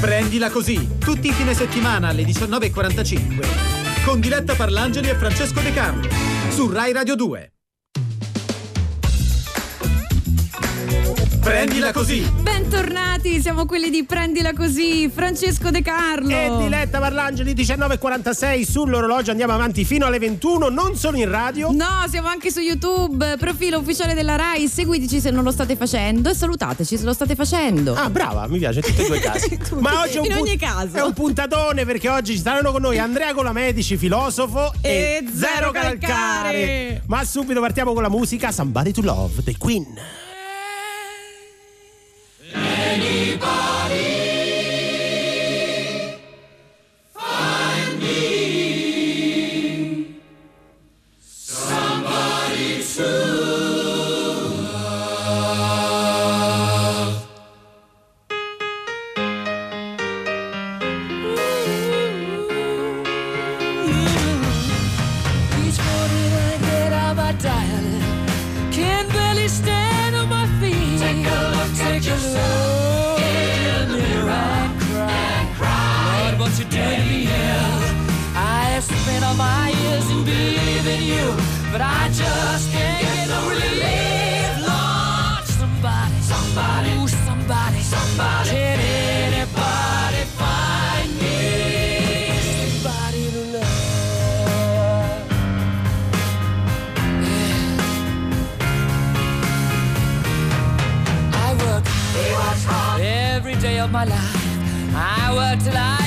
Prendila così, tutti i fine settimana alle 19.45 con Diletta Parlangeli e Francesco De Carlo su Rai Radio 2. Prendila così! Bentornati, siamo quelli di Prendila così, Francesco De Carlo. E Diletta Parlangeli 19.46 sull'orologio, andiamo avanti fino alle 21, non solo in radio. No, siamo anche su YouTube, profilo ufficiale della RAI, seguiteci se non lo state facendo e salutateci se lo state facendo. Ah, brava, mi piace, tutti e due i casi. Ma oggi è un in ogni caso. È un puntatone perché oggi ci saranno con noi Andrea Colamedici, filosofo E e, Zero Zero Calcare. Calcare. Ma subito partiamo con la musica Somebody to Love dei Queen. anybody. Till I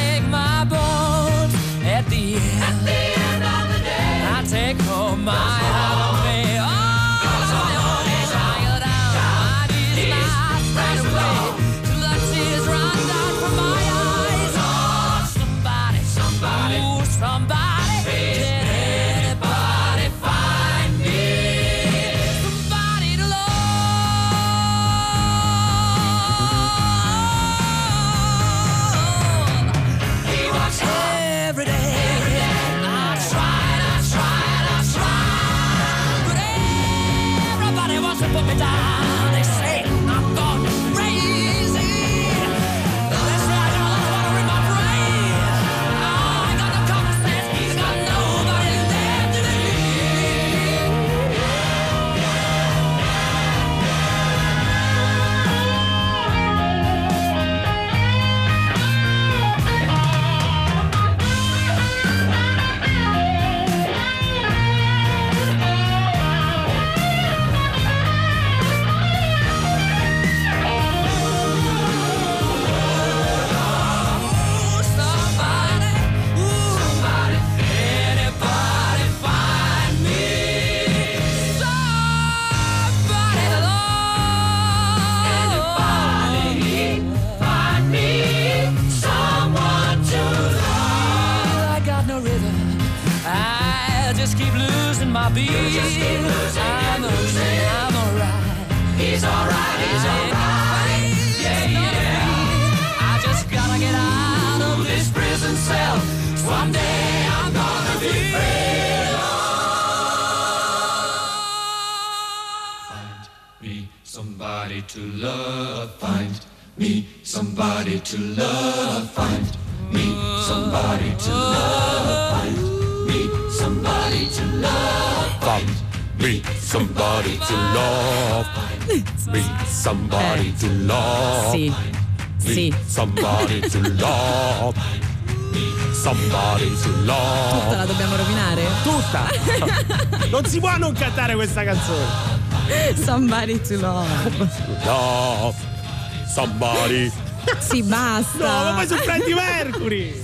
cantare questa canzone. Somebody to love. Love. Somebody. Sì, basta. No, ma poi su Freddie Mercury!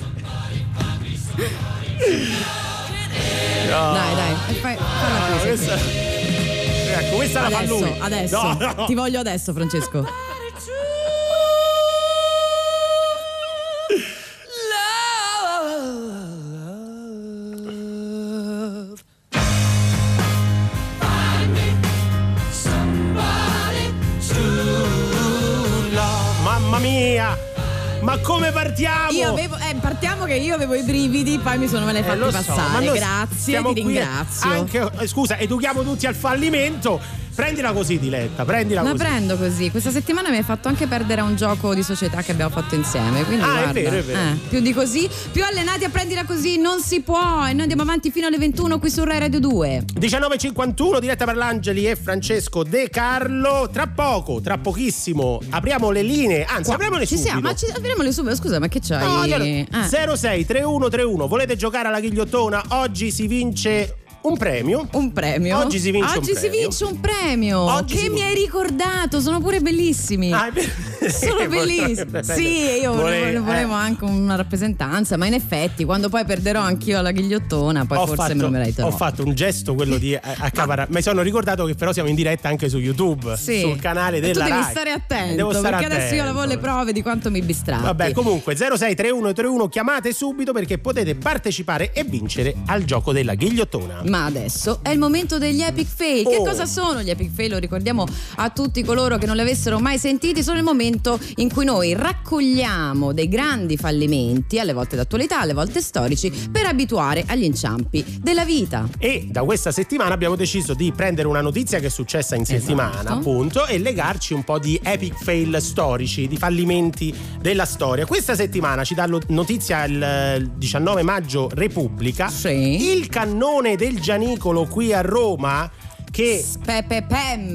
Dai, dai, e fai, falla qui, sei Questa, ecco, questa la fa Adesso, lui. adesso. No, no. Ti voglio adesso, Francesco. Partiamo? Io avevo, eh, partiamo che io avevo i brividi, poi mi sono me le Eh, fatti so, ma passare. noi Grazie, ti ringrazio. Anche, eh, scusa, educhiamo tutti al fallimento prendila così, Diletta, prendila La così. prendo così. Questa settimana mi hai fatto anche perdere a un gioco di società che abbiamo fatto insieme. Quindi, Ah, è guarda, vero, è vero. eh, più di così, più allenati a prendila così non si può. E noi andiamo avanti fino alle 21 qui su Rai Radio 2. 19.51, diretta per l'Angeli e Francesco De Carlo. Tra poco, tra pochissimo, apriamo le linee. Anzi, apriamole Ci subito. siamo, ma ci, apriamole subito. Scusa, ma che c'hai? No, Eh. 06 3131 volete giocare alla ghigliottona? Oggi si vince un premio. Un premio? Oggi si vince Oggi un si premio. vince un premio. Oggi che mi vince- hai ricordato, sono pure bellissimi. Ah. Sono bellissimi. Sì, io volevo, Volevo- eh. anche una rappresentanza, ma in effetti, quando poi perderò anch'io alla ghigliottona, poi Ho forse fatto, me lo meriterò. ho fatto un gesto quello di eh, accaparare. Mi sono ricordato che però siamo in diretta anche su YouTube, Sì. sul canale della tu devi Rai. stare attento Devo stare perché adesso io attento. avevo le prove di quanto mi bistratti. Vabbè, comunque 063131 chiamate subito perché potete partecipare e vincere al gioco della ghigliottona. Ma adesso è il momento degli epic fail. Che Oh. cosa sono gli epic fail? Lo ricordiamo a tutti coloro che non li avessero mai sentiti. Sono il momento in cui noi raccogliamo dei grandi fallimenti, alle volte d'attualità, alle volte storici, per abituare agli inciampi della vita. E da questa settimana abbiamo deciso di prendere una notizia che è successa in settimana, Esatto. appunto, e legarci un po' di epic fail storici, di fallimenti della storia. Questa settimana ci dà notizia il eh, 19 maggio Repubblica. Sì. Il cannone del Gianicolo qui a Roma che,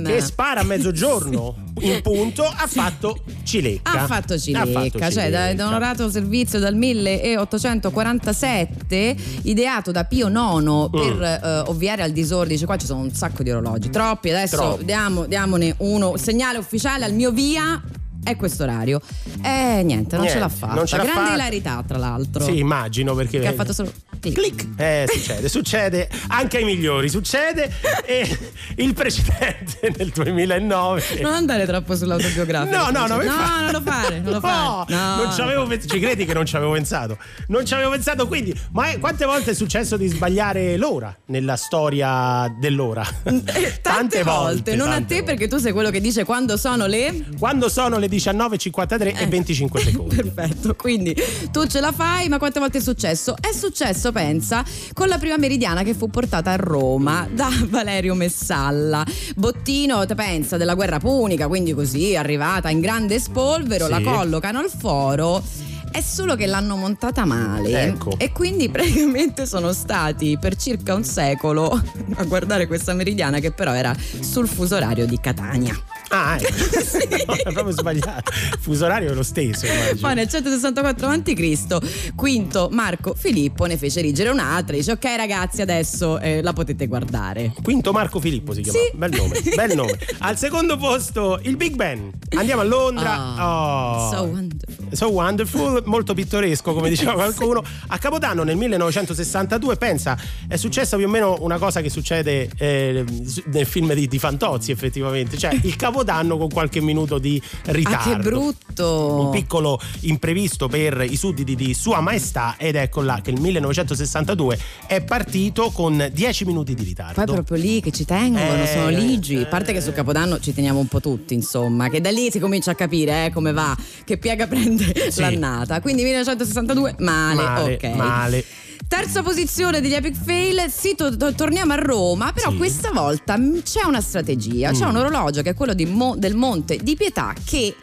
che spara a mezzogiorno in punto ha fatto cilecca. Ha fatto Ha cilecca, fatto cioè da, cilecca. da onorato servizio dal 1847, ideato da Pio IX per Mm. eh, ovviare al disordine. Dice, qua ci sono un sacco di orologi, troppi, adesso Troppi. diamo- diamone uno, segnale ufficiale al mio via. È questo orario. Eh, niente, non ce l'ha Niente, fatta. ce l'ha Grande fatta. ilarità, tra l'altro. Sì, immagino perché. Che ha fatto solo clic. Clic. Eh, succede, succede anche ai migliori, succede. E il precedente nel 2009. Non andare troppo sull'autobiografico. No, no, no, no, infatti- non lo fare, non lo No, fare. No. non ci avevo pensato. Ci credi che non ci avevo pensato? Non ci avevo pensato, quindi. Ma è- quante volte è successo di sbagliare l'ora nella storia dell'ora? Eh, Tante, volte, non a tante te volte. perché tu sei quello che dice quando sono le Quando sono le 19.53 e 25 secondi. Perfetto, quindi tu ce la fai, ma quante volte è successo? È successo, pensa, con la prima meridiana che fu portata a Roma da Valerio Messalla. Bottino, te pensa, della guerra punica, quindi così, arrivata in grande spolvero, Sì. la collocano al foro. È solo che l'hanno montata male Ecco. e quindi praticamente sono stati per circa un secolo a guardare questa meridiana che però era sul fuso orario di Catania. Ah, ecco. No, è proprio sbagliato. Fuso orario è lo stesso, immagino. Poi nel 164 a.C. Quinto Marco Filippo ne fece erigere un'altra. Dice: Ok, ragazzi, adesso eh, la potete guardare. Quinto Marco Filippo si chiama. Sì. Bel nome, bel nome. Al secondo posto il Big Ben. Andiamo a Londra. Ah, Oh. So wonderful. So wonderful, molto pittoresco come diceva qualcuno. A Capodanno nel 1962, pensa, è successa più o meno una cosa che succede eh, nel film di, di Fantozzi effettivamente, cioè il Capodanno con qualche minuto di ritardo. Ah, che brutto! Un piccolo imprevisto per i sudditi di Sua Maestà ed ecco là che il 1962 è partito con 10 minuti di ritardo. Poi è proprio lì che ci tengono, Eh, sono ligi. eh. A parte che sul Capodanno ci teniamo un po' tutti, insomma, che da lì si comincia a capire eh, come va, che piega prende Sì. l'annata. Quindi 1962, male, male, ok. male. Terza posizione degli Epic Fail, sì, to- to- torniamo a Roma, però Sì. questa volta c'è una strategia, c'è Mm. un orologio che è quello di Mo- del Monte di Pietà che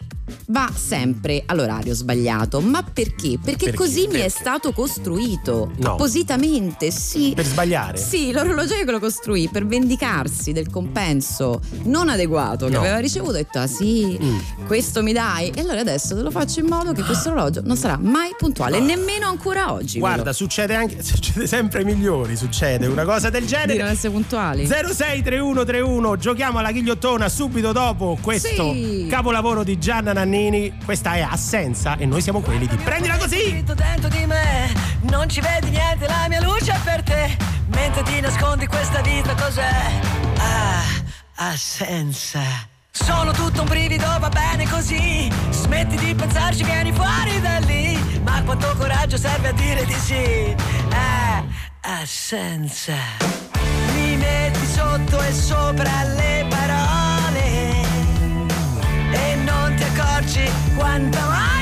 va sempre all'orario sbagliato. Ma perché? Perché, Perché? così mi è Perché? stato costruito, No. appositamente, sì. Per sbagliare. Sì, l'orologiaio che lo costruì per vendicarsi del compenso non adeguato che No. aveva ricevuto, ha detto: Ah sì, Mm. questo mi dai. E allora adesso te lo faccio in modo che questo orologio non sarà mai puntuale, nemmeno ancora oggi. Guarda, succede anche succede sempre migliori, succede una cosa del di non genere. essere puntuali. 063131 giochiamo alla ghigliottona subito dopo questo Sì. capolavoro di Gianna Nannini questa è Assenza e noi siamo quelli di Prendila così. Dentro di me Non ci vedi niente, la mia luce è per te. Mentre ti nascondi questa vita cos'è? Ah, assenza. Sono tutto un brivido, va bene così. Smetti di pensarci, vieni fuori da lì. Ma quanto coraggio serve a dire di sì. Ah, assenza. Mi metti sotto e sopra le parole non ti accorgi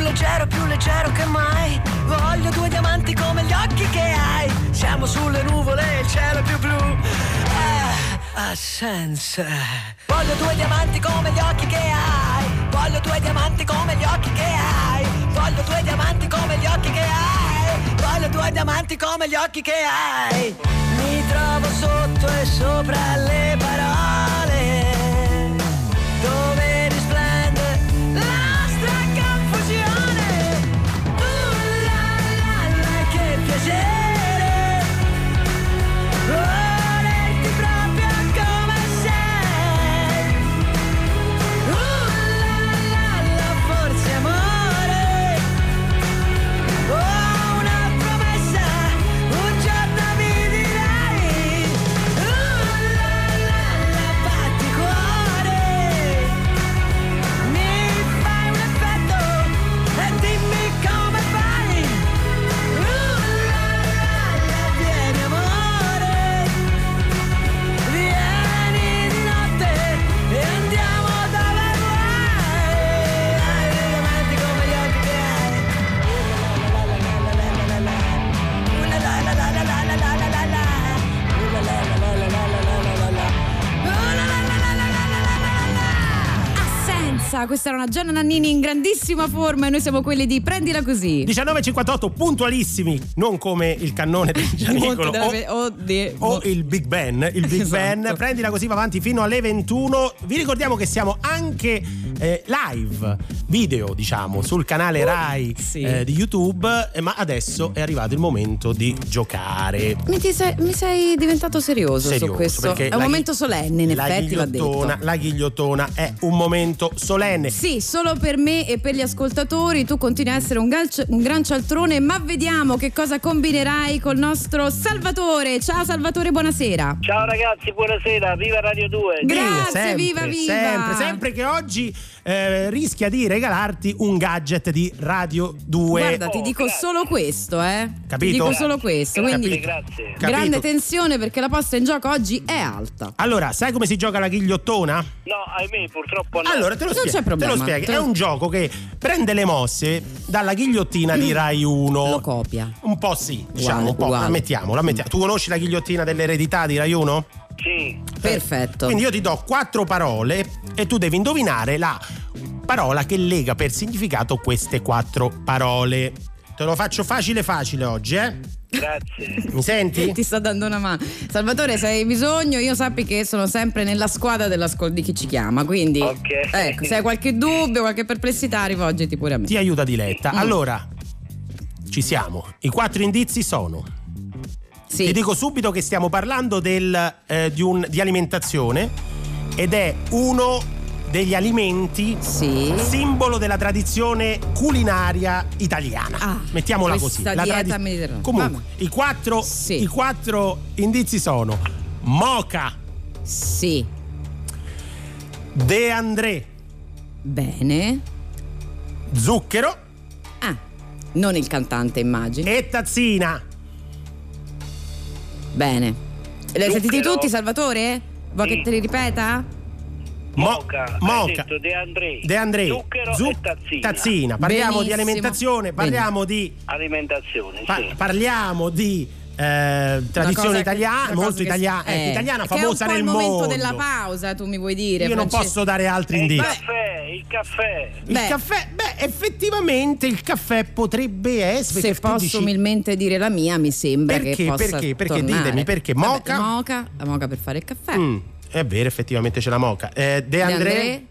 leggero, più leggero che mai. Voglio due diamanti come gli occhi che hai. Siamo sulle nuvole, il cielo è più blu. Ah, ha senso. Voglio due diamanti come gli occhi che hai. Voglio due diamanti come gli occhi che hai. Voglio due diamanti come gli occhi che hai. Voglio due diamanti come gli occhi che hai. Mi trovo sotto e sopra le parole. Questa era una Gianna Nannini in grandissima forma e noi siamo quelli di prendila così. 19.58 puntualissimi, non come il cannone del Gianicolo o, oh, di- o il Big Ben. Il Big Esatto. Ben, prendila così va avanti fino alle 21. Vi ricordiamo che siamo anche eh, live video, diciamo, sul canale Rai Uh, sì. eh, di YouTube, eh, ma adesso è arrivato il momento di giocare. Mi, ti sei, mi sei diventato serioso, Serioso, su questo. È un ghi- momento solenne, in la effetti va detto. ghigliottona, La ghigliottona è un momento solenne. Sì, solo per me e per gli ascoltatori tu continui a essere un, galcio- un gran cialtrone, ma vediamo che cosa combinerai col nostro Salvatore. Ciao Salvatore, buonasera. Ciao ragazzi, buonasera, viva Radio 2. Grazie, sempre, viva, viva. Sempre, sempre che oggi eh, rischia di regalarti un gadget di Radio 2. Guarda, ti Oh, dico grazie. solo questo, eh. Capito? Ti dico solo questo, Grazie, quindi grazie. Capito? grande tensione perché la posta in gioco oggi è alta. Allora, sai come si gioca la ghigliottona? No, ahimè, purtroppo no. Allora, te lo Non spiego. c'è problema, Te lo spiego. È un gioco che prende le mosse dalla ghigliottina di Rai 1. Lo copia. Un po' sì, diciamo, Uguale, un po'. uguale. Ammettiamo, ammettiamo. Tu conosci la ghigliottina dell'eredità di Rai 1? Sì, Perfetto. Quindi io ti do quattro parole e tu devi indovinare la parola che lega per significato queste quattro parole. Te lo faccio facile facile oggi, eh? grazie. Mi senti? Ti sta dando una mano. Salvatore, se hai bisogno, io sappi che sono sempre nella squadra dell'ascol- di chi ci chiama. Quindi, Ok. ecco, se hai qualche dubbio, qualche perplessità, rivolgiti pure a me. Ti aiuta Diletta. Allora, ci siamo. I quattro indizi sono Sì. Ti dico subito che stiamo parlando del, eh, di, un- di alimentazione ed è uno degli alimenti Sì. simbolo della tradizione culinaria italiana. Ah, Mettiamola così. La dieta mediterranea. Comunque, i quattro, Sì. i quattro indizi sono Moca, Sì. De André, Bene. Zucchero Ah, non il cantante, immagino. e Tazzina. Bene. Li hai sentiti tutti, Salvatore? Vuoi Sì. che te li ripeta? Mo- Moca, hai Moca. detto De André. De André, Zucchero Zu- e tazzina. Parliamo di Benissimo. alimentazione, parliamo di Alimentazione, Pa- sì. parliamo di eh, tradizione italiana, molto che- italiana, eh, italiana che famosa è un po' nel il momento mondo. della pausa, tu mi vuoi dire. Io non Francesco? posso dare altri E il indizi. caffè, il caffè. Il Beh. caffè, beh, effettivamente il caffè potrebbe essere. Se posso dici- umilmente dire la mia, mi sembra Perché? che possa Perché? Perché? tornare. Ditemi, perché? Vabbè, Moca? moca, la moca per fare il caffè. Mm, è vero, effettivamente c'è la moca. Eh, De De André.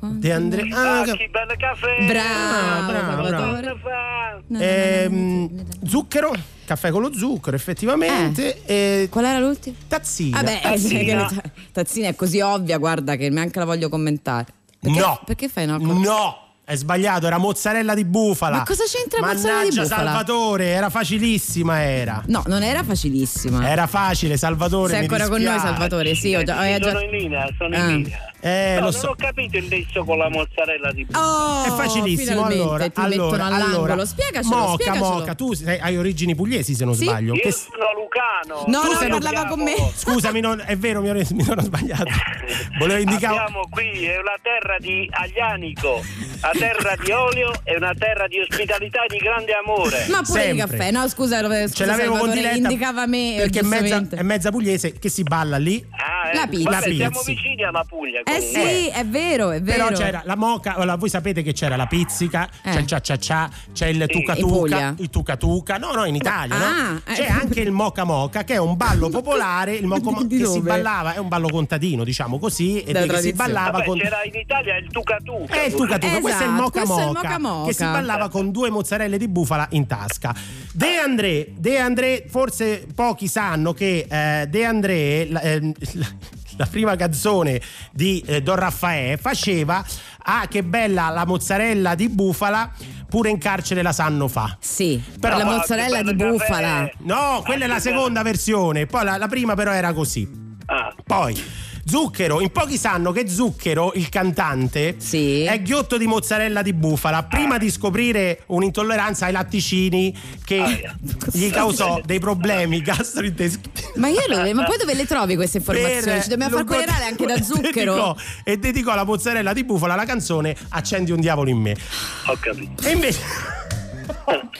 De André. Ah, Ah, che- che bel caffè. Bravo, bravo. Cosa no, no, ehm, zucchero, caffè con lo zucchero, effettivamente. E Qual era l'ultimo? tazzina. Vabbè, Tazzina. tazzina è così ovvia, guarda che neanche la voglio commentare. Perché, no. Perché fai no? No. È sbagliato, era mozzarella di bufala. Ma cosa c'entra mozzarella di Mannaggia, bufala? Salvatore, era facilissima era. No, non era facilissima. Era facile, Salvatore. Sei ancora con noi, dispiace. Salvatore? Sì, ho già. Ho già- sono in linea, sono Ah. in linea. Eh, No, lo non so. ho capito il nesso con la mozzarella di Oh, È facilissimo. Allora, ti allora, mettono all'angolo. allora. Spiegacelo, Moca, spiegacelo. Moca, tu sei- hai origini pugliesi se non Sì. sbaglio. Io Che- sono Lucano. No, Tu no, sei parlava con me. Scusami, non- è vero, mi, mi sono sbagliato. Volevo indicare. Abbiamo qui è una terra di aglianico, una terra di olio e una terra di ospitalità e di grande amore. Ma pure il Sempre. caffè, no scusa, scusa Ce l'avevo con Diletta indicava me perché è mezza, è mezza pugliese che si balla lì. Ah, La eh, pizza. vabbè, La siamo vicini alla Puglia. Eh comunque. sì, è vero, è vero. Però c'era la moca, allora, voi sapete che c'era la pizzica, Eh. c'è il cia cia cia, c'è il tuca tuca, il tuca tuca, no no in Italia, no? Ah, eh. c'è anche il moca moca che è un ballo popolare, il moca mo- Di che si dove? ballava, è un ballo contadino diciamo così, e che si ballava Vabbè, con... c'era in Italia il tuca tuca. È il tuca tuca, questo è il Esatto, moca questo è il moca, moca moca. che si ballava con due mozzarelle di bufala in tasca. De André, De André, forse pochi sanno che eh, De André, la, la prima canzone di eh, Don Raffaè, faceva Ah, che bella la mozzarella di bufala, pure in carcere la sanno fa. Sì, Però- la Ah, mozzarella di bufala. No, quella è la seconda versione, poi la, la prima però era così. Ah, Poi Zucchero, in pochi sanno che Zucchero, il cantante, Sì. è ghiotto di mozzarella di bufala. Prima di scoprire un'intolleranza ai latticini che Aia. gli causò dei problemi gastrointestinali. Ma io lo- ma poi dove le trovi queste informazioni? Per Ci dobbiamo far querelare anche da zucchero. dedicò- e dedicò alla mozzarella di bufala la canzone Accendi un diavolo in me. ho capito. E invece.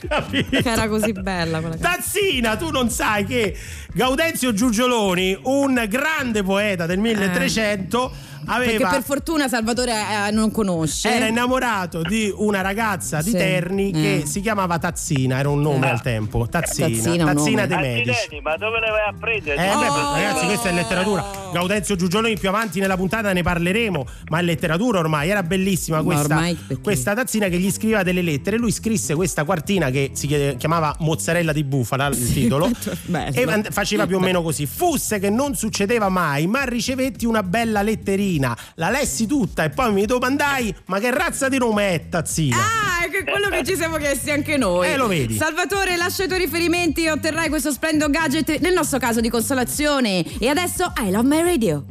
Capito. Che era così bella quella. Tazzina, tu non sai che Gaudenzio Giugioloni, un grande poeta del 1300, Perché aveva per fortuna Salvatore eh, non conosce. era innamorato di una ragazza di Sì. Terni che Eh. si chiamava Tazzina, era un nome Eh. al tempo. Tazzina, Tazzina, Tazzina dei Medici. Accidenti, ma dove le vai a prendere? Eh, beh, Oh. ragazzi, questa è letteratura. Gaudenzio Giugioloni più avanti nella puntata ne parleremo, ma è letteratura ormai. Era bellissima Ma questa, perché? questa tazzina che gli scriveva delle lettere. Lui scrisse questa quartina che si chiede- chiamava Mozzarella di bufala, il titolo. bello. e and- faceva più o meno così. Fusse che non succedeva mai, ma ricevetti una bella letterina. La lessi tutta e poi mi domandai: ma che razza di nome è Tazzina? Ah, è quello che ci siamo chiesti anche noi. Eh, lo vedi. Salvatore, lascia i tuoi riferimenti e otterrai questo splendido gadget, nel nostro caso di consolazione. E adesso I Love My Radio.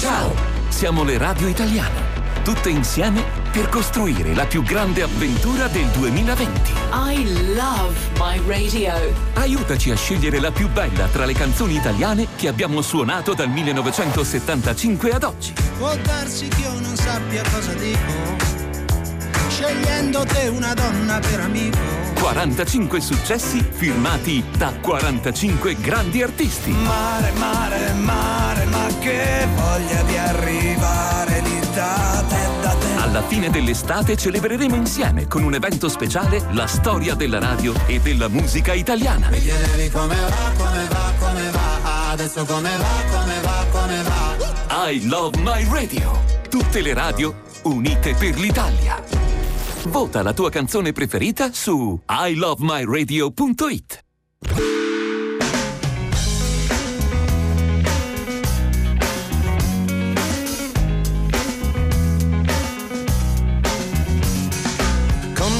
Ciao, siamo le radio italiane, tutte insieme per costruire la più grande avventura del 2020. I love my radio. Aiutaci a scegliere la più bella tra le canzoni italiane che abbiamo suonato dal 1975 ad oggi. Può darsi che io non sappia cosa dico, scegliendo te una donna per amico. 45 successi firmati da 45 grandi artisti. Mare, mare, mare, ma che voglia di arrivare te. Alla fine dell'estate celebreremo insieme con un evento speciale la storia della radio e della musica italiana. Mi chiedevi come va, come va, come va, adesso come va, come va, come va. I Love My Radio. Tutte le radio unite per l'Italia. Vota la tua canzone preferita su ilovemyradio.it.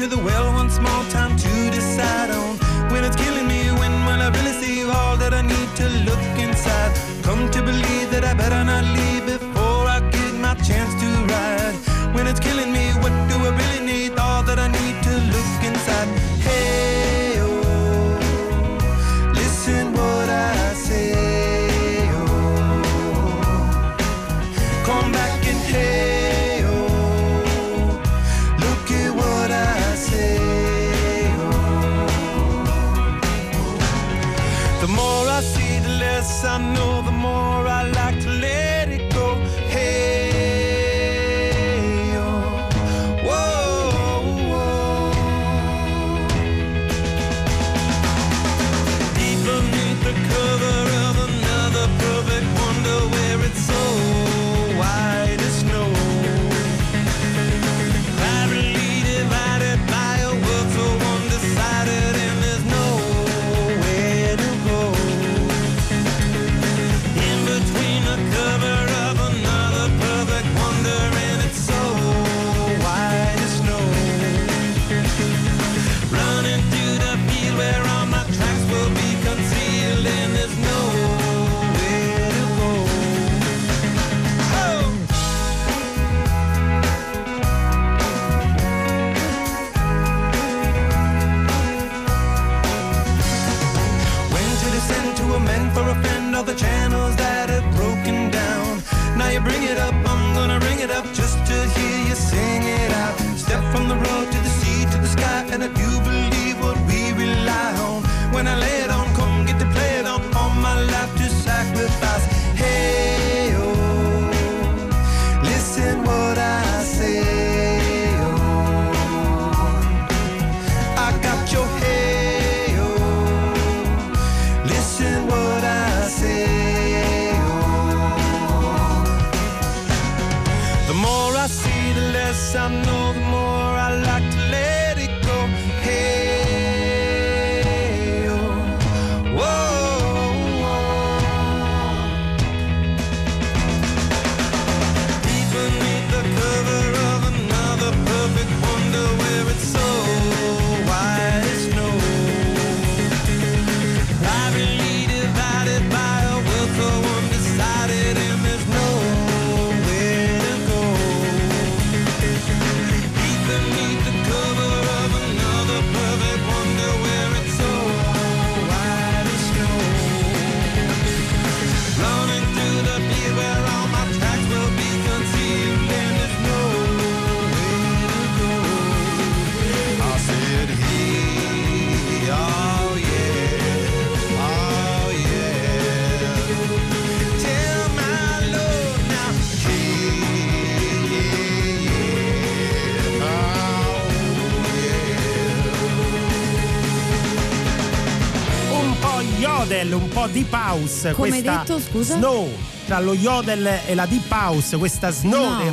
to the well once more? Time to decide on when it's killing me. When will I really see all that I need to look inside? Come to believe that I better not leave house. Come detto, scusa? Snow, tra lo yodel e la deep house, questa snow No. dei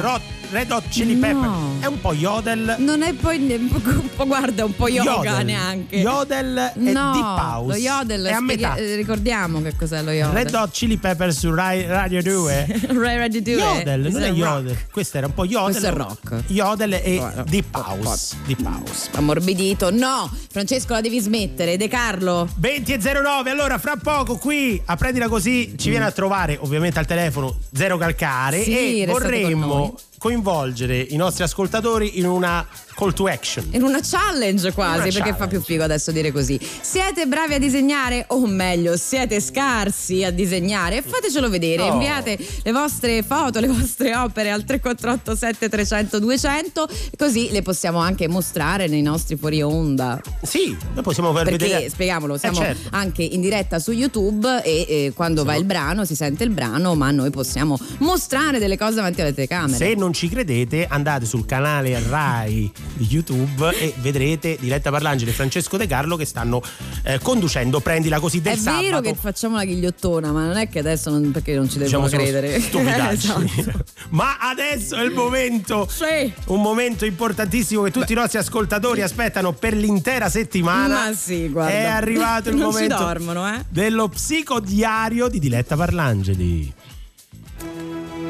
Red Hot Chili No. Pepper. Un po' yodel. Non è poi un po' guarda un po' yoga Yodel. neanche. Yodel e no, deep house. Lo yodel, È a metà. eh, ricordiamo che cos'è lo yodel. Red Hot Chili Pepper su Rai- Radio 2. Rai Radio 2. Yodel, non è yodel. rock. Questo era un po' yodel. Questo è rock. Yodel e Guarda, deep house. Deep house. Ammorbidito. No, Francesco la devi smettere. De Carlo. 20 e 09, allora fra poco qui a Prendila Così ci viene a trovare ovviamente al telefono Zero Calcare Sì, e vorremmo coinvolgere i nostri ascoltatori in una call to action. In una challenge quasi, Una perché challenge. fa più figo adesso dire così. Siete bravi a disegnare, o meglio, siete scarsi a disegnare? Fatecelo vedere. Oh. Inviate le vostre foto, le vostre opere al 348 7300 200 così le possiamo anche mostrare nei nostri fuori onda. Sì, noi possiamo far Perché vedere. spieghiamolo, siamo Eh, certo. anche in diretta su YouTube e eh, quando va il brano si sente il brano, ma noi possiamo mostrare delle cose davanti alle telecamere. Se non ci credete, andate sul canale Rai YouTube e vedrete Diletta Parlangeli e Francesco De Carlo che stanno eh, conducendo Prendila Così del È sabato. vero che facciamo la ghigliottona, ma non è che adesso non, perché non ci Diciamo credere. stupidaggini. Esatto. Ma adesso è il momento, Sì. un momento importantissimo che tutti i nostri ascoltatori aspettano per l'intera settimana. Ma sì. È arrivato il Non momento dormono, eh. dello psicodiario di Diletta Parlangeli.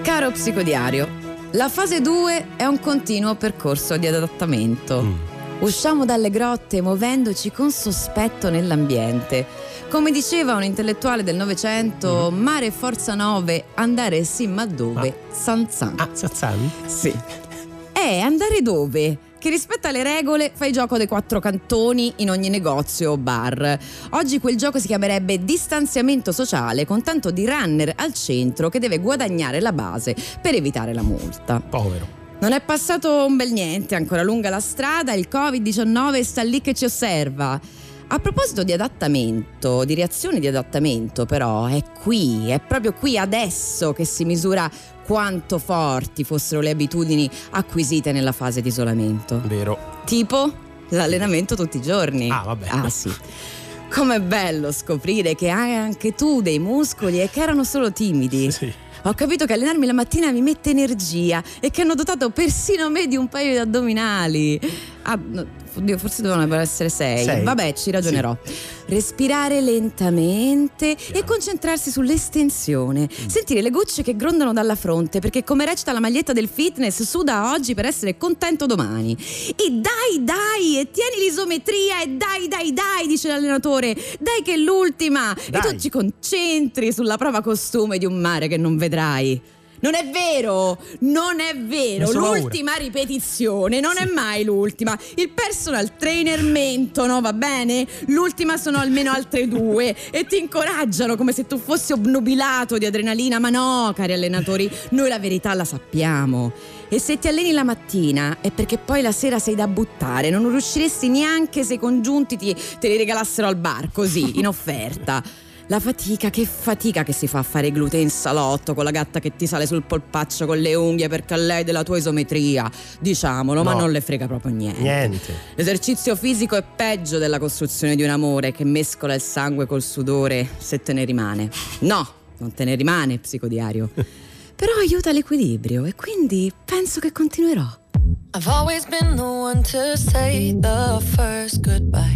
Caro psicodiario, la fase 2 è un continuo percorso di adattamento. Mm. Usciamo dalle grotte muovendoci con sospetto nell'ambiente. Come diceva un intellettuale del Novecento, Mm. mare forza 9, andare sì ma dove? Sanzan. Ah, Sazzan? Sì. È andare dove? Che rispetto alle regole fai gioco dei quattro cantoni in ogni negozio o bar. Oggi quel gioco si chiamerebbe distanziamento sociale con tanto di runner al centro che deve guadagnare la base per evitare la multa. Povero. Non è passato un bel niente, ancora lunga la strada, il Covid-19 sta lì che ci osserva. A proposito di adattamento, di reazioni di adattamento, però, è qui, è proprio qui adesso che si misura quanto forti fossero le abitudini acquisite nella fase di isolamento. Vero. Tipo l'allenamento tutti i giorni. Ah, vabbè. Ah, sì. Com'è bello scoprire che hai anche tu dei muscoli e che erano solo timidi. Sì. Ho capito che allenarmi la mattina mi mette energia e che hanno dotato persino me di un paio di addominali. Ah, no, oddio, forse dovevano essere sei. Sei? Vabbè, ci ragionerò. Respirare lentamente e concentrarsi sull'estensione. Mm. Sentire le gocce che grondano dalla fronte perché come recita la maglietta del fitness, suda oggi per essere contento domani. E dai, dai, e tieni l'isometria e dai, dai, dai, dice l'allenatore. Dai che è l'ultima. Dai. E tu ci concentri sulla prova costume di un mare che non vedrai. Non è vero, non è vero. Messo paura. L'ultima ripetizione non è mai l'ultima. Il personal trainer mentono, va bene? L'ultima sono almeno altre due e ti incoraggiano come se tu fossi obnubilato di adrenalina. Ma no, cari allenatori, noi la verità la sappiamo. E se ti alleni la mattina è perché poi la sera sei da buttare, non riusciresti neanche se i congiunti ti, te li regalassero al bar, così, in offerta. La fatica, che fatica che si fa a fare gluten in salotto con la gatta che ti sale sul polpaccio con le unghie perché a lei della tua isometria, diciamolo, ma No. non le frega proprio niente. Niente. L'esercizio fisico è peggio della costruzione di un amore che mescola il sangue col sudore se te ne rimane. No, non te ne rimane, psicodiario. Però aiuta l'equilibrio e quindi penso che continuerò. I've always been the one to say the first goodbye.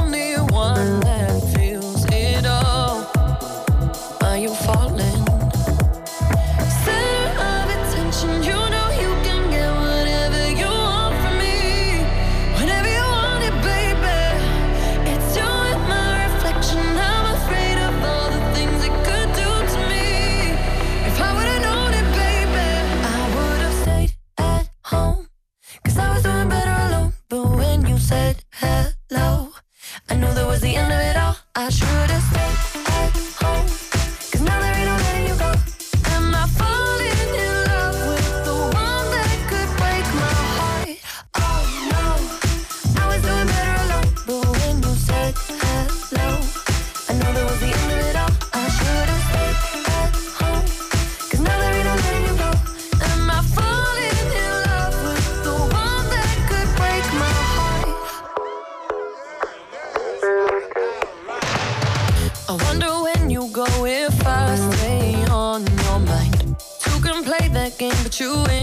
put you in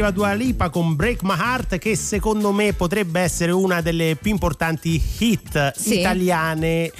arriva Dua Lipa con Break My Heart che secondo me potrebbe essere una delle più importanti hit Sì. italiane,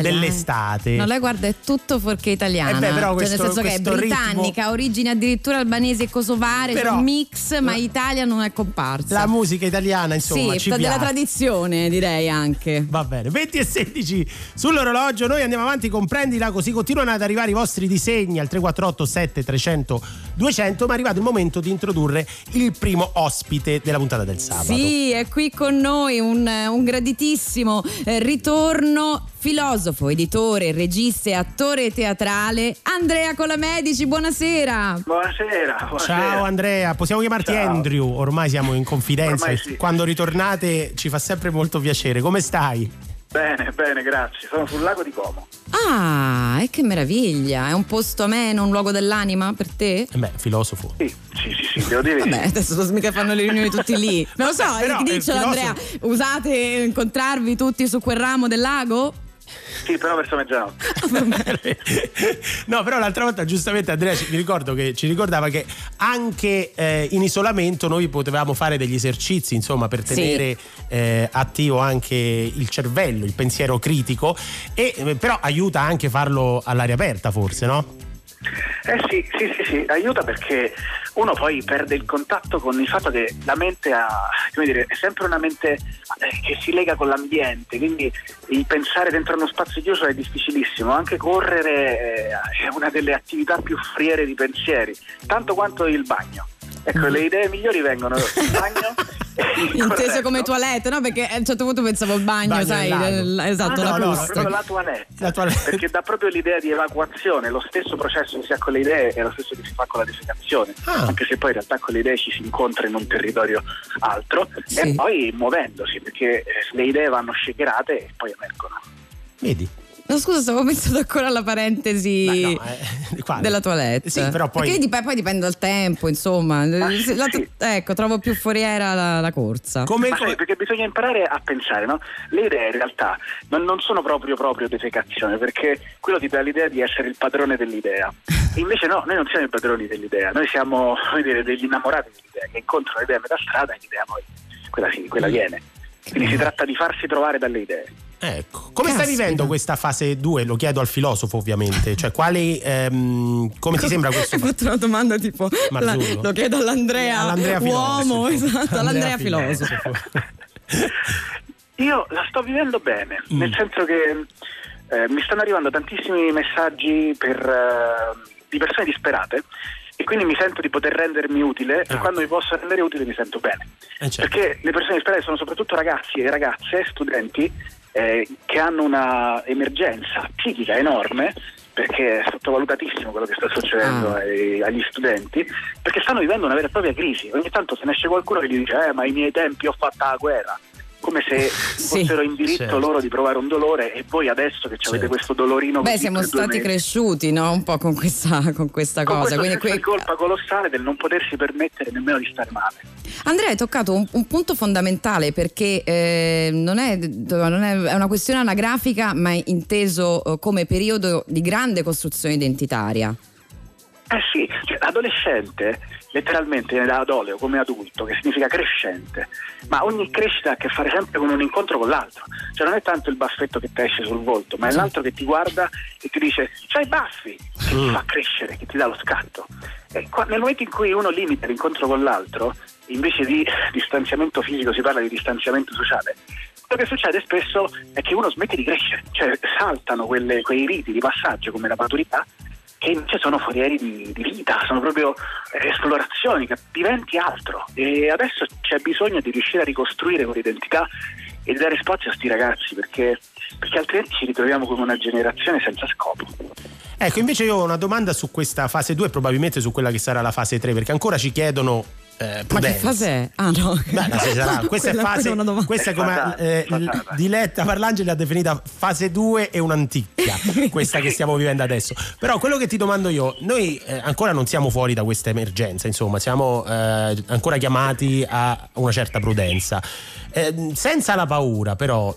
dell'estate. No, lei guarda, è tutto fuorché italiana. Eh beh, però Cioè, questo- nel senso che è questo ritmo- britannica, origine addirittura albanese e kosovare, Però- un mix, ma Italia non è comparsa. La musica italiana, insomma, sì, ci della piace. tradizione, direi anche. Va bene, 20 e 16 sull'orologio, noi andiamo avanti con prendila così continuano ad arrivare i vostri disegni al 348 7300 200 presento, ma è arrivato il momento di introdurre il primo ospite della puntata del sabato. Sì, è qui con noi un, un graditissimo eh, ritorno filosofo, editore, regista e attore teatrale Andrea Colamedici, buonasera. Buonasera. buonasera. Ciao Andrea, possiamo chiamarti Ciao. Andrew, ormai siamo in confidenza sì. quando ritornate ci fa sempre molto piacere. Come stai? Bene, bene, grazie. Sono sul lago di Como. Ah, e che meraviglia! È un posto ameno, un luogo dell'anima per te? Eh beh, filosofo. Sì, sì, sì, sì devo dire Vabbè, adesso mica fanno le riunioni tutti lì. Non lo so, Però, ti dice filosofo- Andrea, usate incontrarvi tutti su quel ramo del lago? Sì, però verso mezzanotte. No, però l'altra volta giustamente Andrea ci, mi ricordo che ci ricordava che anche eh, in isolamento noi potevamo fare degli esercizi, insomma, per Sì. tenere eh, attivo anche il cervello, il pensiero critico e eh, però aiuta anche farlo all'aria aperta, forse, no? Eh sì, sì, sì, sì, aiuta perché uno poi perde il contatto con il fatto che la mente ha, dire, è sempre una mente eh, che si lega con l'ambiente, quindi il pensare dentro uno spazio chiuso è difficilissimo, anche correre eh, è una delle attività più friere di pensieri, tanto quanto il bagno. Ecco, le idee migliori vengono dal bagno. Inteso come toilette, no? Perché a un certo punto pensavo al bagno, Bagno sai, lago. del- esatto, Ah, la no, no, busta. proprio la toilette. La toilette. Perché dà proprio l'idea di evacuazione, lo stesso processo che si ha con le idee è lo stesso che si fa con la defecazione, Ah. anche se poi in realtà con le idee ci si incontra in un territorio altro Sì. e poi muovendosi, perché eh, le idee vanno shakerate e poi emergono. Vedi? No, scusa, stavo pensando ancora alla parentesi Beh, no, eh, della toilette. Sì, però poi- Perché dip- poi dipende dal tempo, insomma. Ah, sì, La- sì. Ecco, trovo più foriera la, la corsa. Come, come- sai, perché bisogna imparare a pensare, no? Le idee in realtà non, non sono proprio proprio defecazione, perché quello ti dà l'idea di essere il padrone dell'idea. E invece no, noi non siamo i padroni dell'idea, noi siamo come dire, degli innamorati dell'idea, che incontrano l'idea a metà strada e l'idea poi quella, sì, quella viene. Quindi si tratta di farsi trovare dalle idee. Ecco, come stai Caspita. vivendo questa fase 2? Lo chiedo al filosofo, ovviamente. Cioè, quali. ehm, come ti sembra questo? Hai fatto una domanda tipo la- lo chiedo all'Andrea, All'Andrea uomo, filosofo. esatto, all'Andrea filosofo. Io la sto vivendo bene, Mm. nel senso che eh, mi stanno arrivando tantissimi messaggi per, eh, di persone disperate e quindi mi sento di poter rendermi utile e Ah. quando mi posso rendere utile mi sento bene. Eh, certo. Perché le persone disperate sono soprattutto ragazzi e ragazze, studenti, eh, che hanno una emergenza psichica enorme perché è sottovalutatissimo quello che sta succedendo Ah. ai- agli studenti, perché stanno vivendo una vera e propria crisi. Ogni tanto se ne esce qualcuno che gli dice eh, ma ai miei tempi ho fatto la guerra. Come se Sì. fossero in diritto Certo. loro di provare un dolore e voi adesso che avete Certo. questo dolorino Beh, siamo stati mesi, cresciuti, no? Un po' con questa, con questa con cosa. Quindi qui- colpa colossale del non potersi permettere nemmeno di stare male. Andrea, hai toccato un, un punto fondamentale perché eh, non, è, non è- è una questione anagrafica, ma è inteso eh, come periodo di grande costruzione identitaria. Eh sì, cioè, adolescente letteralmente viene da adoleo come adulto, che significa crescente, ma ogni crescita ha a che fare sempre con un incontro con l'altro, cioè non è tanto il baffetto che ti esce sul volto, ma è l'altro che ti guarda e ti dice c'hai i baffi, che ti fa crescere, che ti dà lo scatto. E qua- nel momento in cui uno limita l'incontro con l'altro, invece di distanziamento fisico si parla di distanziamento sociale, quello che succede spesso è che uno smette di crescere, cioè saltano quelle- quei riti di passaggio come la maturità che invece sono forieri di, di vita, sono proprio eh, esplorazioni, diventi altro. E adesso c'è bisogno di riuscire a ricostruire quell'identità e di dare spazio a sti ragazzi, perché, perché altrimenti ci ritroviamo come una generazione senza scopo. Ecco, invece io ho una domanda su questa fase 2 e probabilmente su quella che sarà la fase 3, perché ancora ci chiedono. Eh, Ma che fase è? Ah no. Beh, no, sarà. Questa è Quella- fase. quella è una domanda. Questa è come eh. Diletta Parlangeli ha definita fase 2 e un'anticchia, questa che stiamo vivendo adesso. Però quello che ti domando io, noi eh, ancora non siamo fuori da questa emergenza, insomma, siamo eh, ancora chiamati a una certa prudenza. Eh, senza la paura, però.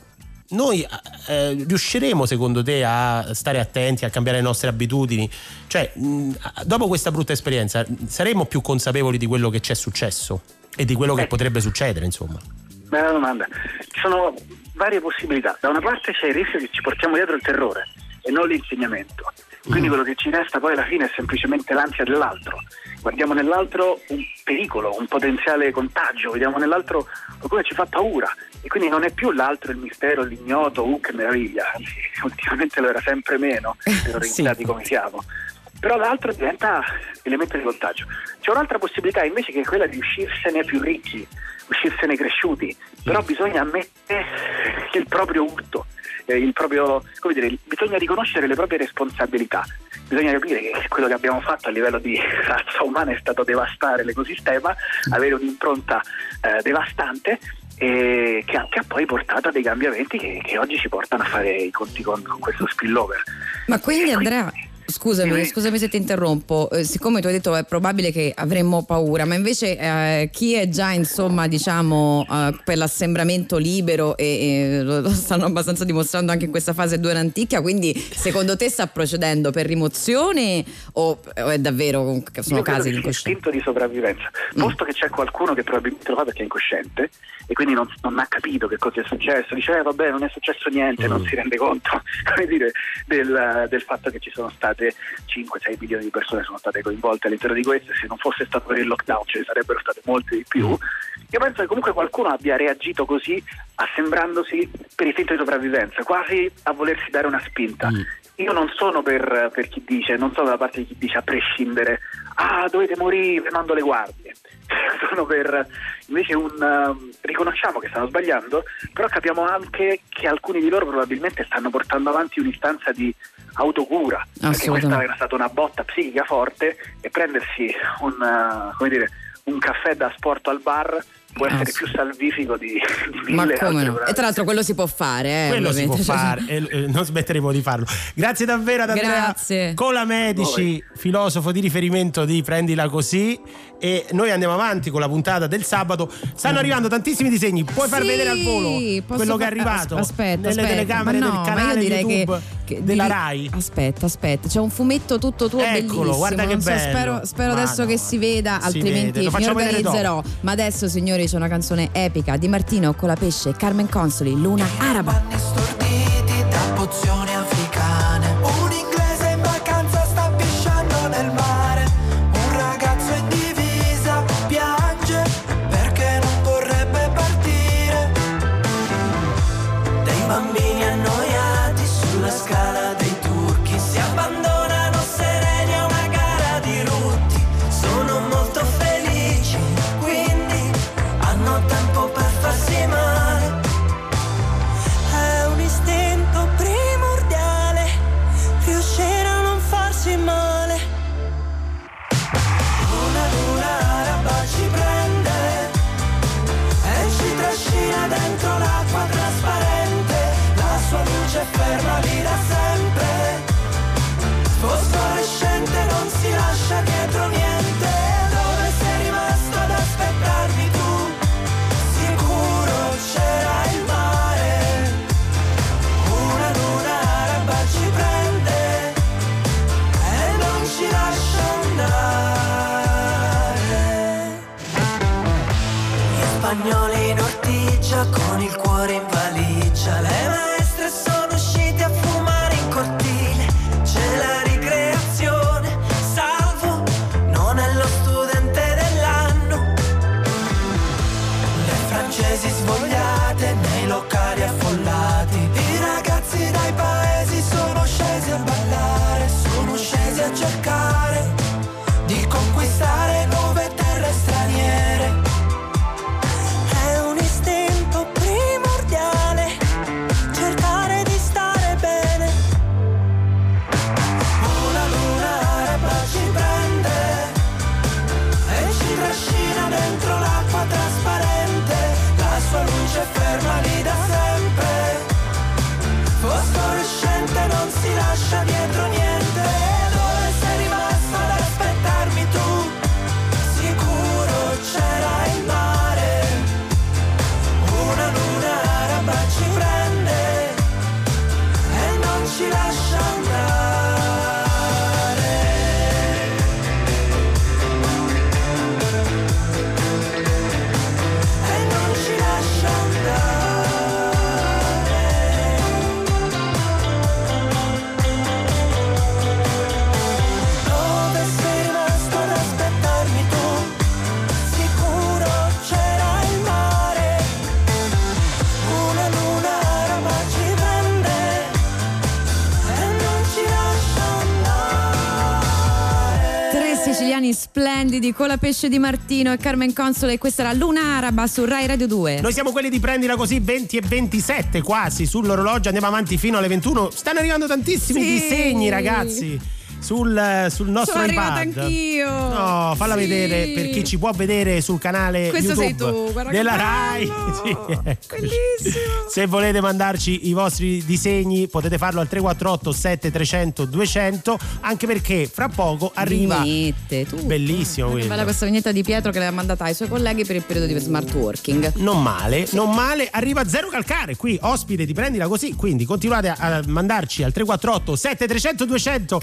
Noi eh, riusciremo secondo te a stare attenti, a cambiare le nostre abitudini? Cioè, mh, dopo questa brutta esperienza, saremo più consapevoli di quello che ci è successo e di quello che Eh. potrebbe succedere, insomma? Bella domanda. Ci sono varie possibilità. Da una parte c'è il rischio che ci portiamo dietro il terrore e non l'insegnamento. Quindi quello che ci resta poi alla fine è semplicemente l'ansia dell'altro. Guardiamo nell'altro un pericolo, un potenziale contagio, vediamo nell'altro qualcuno che ci fa paura. E quindi non è più l'altro il mistero, l'ignoto, uh che meraviglia, anzi ultimamente lo era sempre meno, terrorizzati come siamo. però l'altro diventa elemento di contagio. C'è un'altra possibilità invece che è quella di uscirsene più ricchi, uscirsene cresciuti, però bisogna ammettere il proprio urto, eh, il proprio, come dire, bisogna riconoscere le proprie responsabilità, bisogna capire che quello che abbiamo fatto a livello di razza umana è stato devastare l'ecosistema, avere un'impronta eh, devastante e che ha, che ha poi portato a dei cambiamenti che, che oggi ci portano a fare i conti con, con questo spillover. Ma quindi Andrea, scusami, scusami se ti interrompo, eh, siccome tu hai detto è probabile che avremmo paura, ma invece eh, chi è già insomma diciamo eh, per l'assembramento libero e, e lo, stanno abbastanza dimostrando anche in questa fase due antichia, quindi secondo te sta procedendo per rimozione o, o è davvero sono Io casi di incoscienza? istinto di sopravvivenza, posto che c'è qualcuno che probabilmente lo fa perché è incosciente e quindi non, non ha capito che cosa è successo, dice eh, vabbè non è successo niente, non si rende conto come dire, del, del fatto che ci sono state 5-6 milioni di persone sono state coinvolte all'interno di questo. Se non fosse stato per il lockdown ce ne sarebbero state molte di più. Io penso che comunque qualcuno abbia reagito così assembrandosi per istinto di sopravvivenza, quasi a volersi dare una spinta. Io non sono per, per chi dice, non sono dalla parte di chi dice a prescindere, ah dovete morire, mando le guardie. sono per invece un um, riconosciamo che stanno sbagliando, però capiamo anche che alcuni di loro probabilmente stanno portando avanti un'istanza di autocura, perché questa era stata una botta psichica forte e prendersi un, uh, come dire, un caffè da sport al bar può essere più salvifico di, di Ma mille come altre no? E tra l'altro quello si può fare, eh, Quello si può. Cioè, fare e eh, non smetteremo di farlo. Grazie davvero ad Andrea Grazie. Cola Medici, filosofo di riferimento di Prendila Così. E noi andiamo avanti con la puntata del sabato. Stanno arrivando tantissimi disegni. Puoi far Sì, vedere al volo quello che è arrivato as- aspetta, nelle aspetta. telecamere no, del canale io direi YouTube che, che della devi- Rai. Aspetta, aspetta, c'è un fumetto tutto tuo Eccolo, bellissimo. guarda che so, bello. spero, spero adesso no, che si veda, si altrimenti vede, mi organizzerò. Ma adesso, signori, c'è una canzone epica di Martino Colapesce, Carmen Consoli, Luna Araba. let your car splendidi con la pesce di Martino e Carmen Console e questa era Luna Araba su Rai Radio 2. Noi siamo quelli di prendila così 20 e 27 quasi sull'orologio, andiamo avanti fino alle 21. Stanno arrivando tantissimi Sì. disegni, ragazzi. Sul, sul nostro Sono iPad. anch'io. No, falla Sì. vedere per chi ci può vedere sul canale Questo sei YouTube tu, che della. Rai. Sì, eccoci. Bellissimo. Se volete mandarci i vostri disegni potete farlo al 348 7300 200 anche perché fra poco arriva Vignette, tu. Bellissimo Che quello. bella questa vignetta di Pietro che l'aveva mandata ai suoi colleghi per il periodo di smart working. Non male, non male, arriva Zero Calcare qui, ospite di prendila così, quindi continuate a, mandarci al 348 7300 200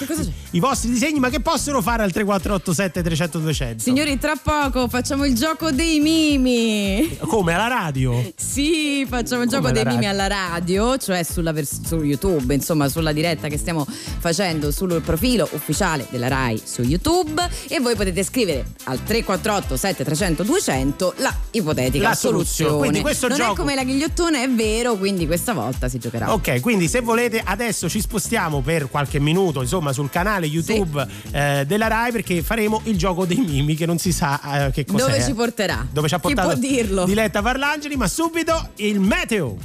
i vostri disegni, ma che possono fare al 348 7300 200? Signori, tra poco facciamo il gioco dei mimi. Come alla radio? Sì, facciamo il gioco Come dei alla mimi radio? alla radio, cioè sulla vers- su YouTube, insomma sulla diretta che stiamo facendo sul profilo ufficiale della RAI su YouTube e voi potete scrivere al 348 7300 200 la ipotetica La soluzione. soluzione. Quindi questo non gioco- è come la ghigliottone, è vero, quindi questa volta si giocherà. Ok, quindi se volete adesso ci spostiamo per qualche minuto, insomma, sul canale YouTube eh, della Rai perché faremo il gioco dei mimi che non si sa eh, che cos'è. Dove ci porterà? Dove ci ha Chi portato può dirlo? Diletta Parlangeli, ma subito il meteo.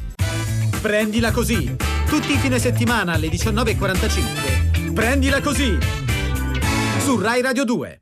Prendila così. Tutti i fine settimana alle 19.45. Prendila così. Su Rai Radio 2.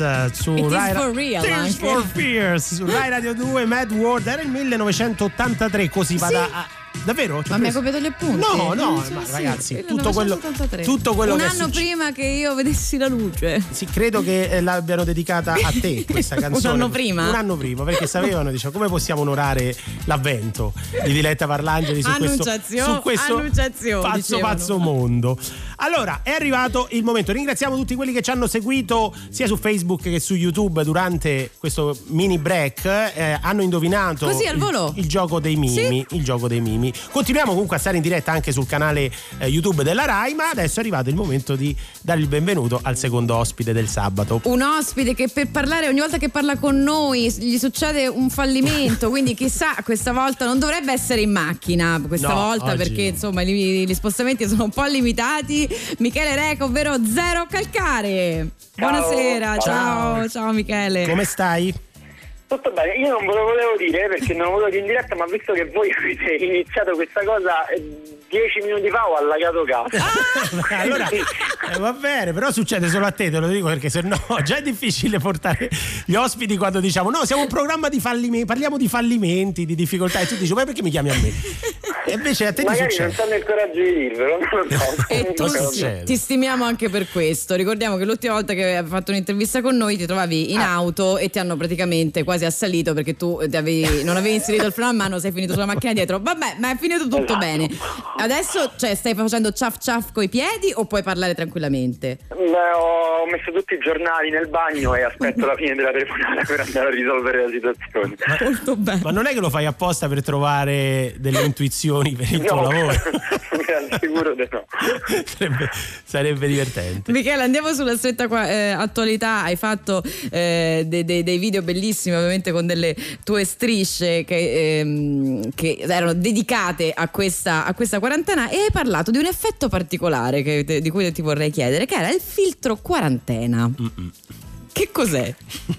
Eh, su It Rai for real, Tears for Fears su Rai Radio 2 Mad World era il 1983 così vada Sì. a Davvero? Ci ho Ma mi hai preso- copiato gli appunti? No, no, ma sì, ragazzi, tutto quello, 1983. tutto quello Un anno succe- prima che io vedessi la luce. Sì, credo che eh, l'abbiano dedicata a te questa Un canzone. anno prima? Un anno prima, perché sapevano, diciamo, come possiamo onorare l'avvento di Diletta Parlangeli su questo, su questo pazzo pazzo mondo. Allora, è arrivato il momento. Ringraziamo tutti quelli che ci hanno seguito sia su Facebook che su YouTube durante questo mini break. Eh, hanno indovinato Così, al il- volo? Il, gioco dei mimi. Il gioco dei mimi. Continuiamo comunque a stare in diretta anche sul canale eh, YouTube della Rai, ma adesso è arrivato il momento di dare il benvenuto al secondo ospite del sabato. Un ospite che per parlare ogni volta che parla con noi gli succede un fallimento, quindi chissà questa volta non dovrebbe essere in macchina questa No, volta perché no. insomma gli, gli spostamenti sono un po' limitati. Michele Reca, ovvero Zero Calcare. Buonasera, ciao, ciao, Michele. Come stai? Tutto bene, io non ve lo volevo dire perché non volevo dire in diretta, ma visto che voi avete iniziato questa cosa eh, dieci minuti fa ho allagato casa. allora eh, va bene, però succede solo a te, te lo dico perché se no già è difficile portare gli ospiti quando diciamo no, siamo un programma di fallimenti, parliamo di fallimenti, di difficoltà e tu dici ma perché mi chiami a me? E invece a te ti Magari non hanno il coraggio di dirvelo, non lo so. E tu succede? ti stimiamo anche per questo. Ricordiamo che l'ultima volta che hai fatto un'intervista con noi ti trovavi in Ah. auto e ti hanno praticamente quasi assalito perché tu ti avevi- non avevi inserito il freno a mano, sei finito sulla macchina dietro. Vabbè, ma è finito tutto Esatto. bene. Adesso cioè, stai facendo ciaf ciaf coi piedi o puoi parlare tranquillamente? Beh, ho messo tutti i giornali nel bagno e aspetto la fine della telefonata per andare a risolvere la situazione. Molto bene. Ma non è che lo fai apposta per trovare delle intuizioni per il tuo No, lavoro? mi assicuro di no. sarebbe, sarebbe divertente. Michele, andiamo sulla stretta qua- eh, attualità. Hai fatto eh, de- de- dei video bellissimi, ovviamente con delle tue strisce che, ehm, che erano dedicate a questa, a questa quarantena e hai parlato di un effetto particolare che te- di cui ti vorrei chiedere, che era il filtro quarantena. Che cos'è?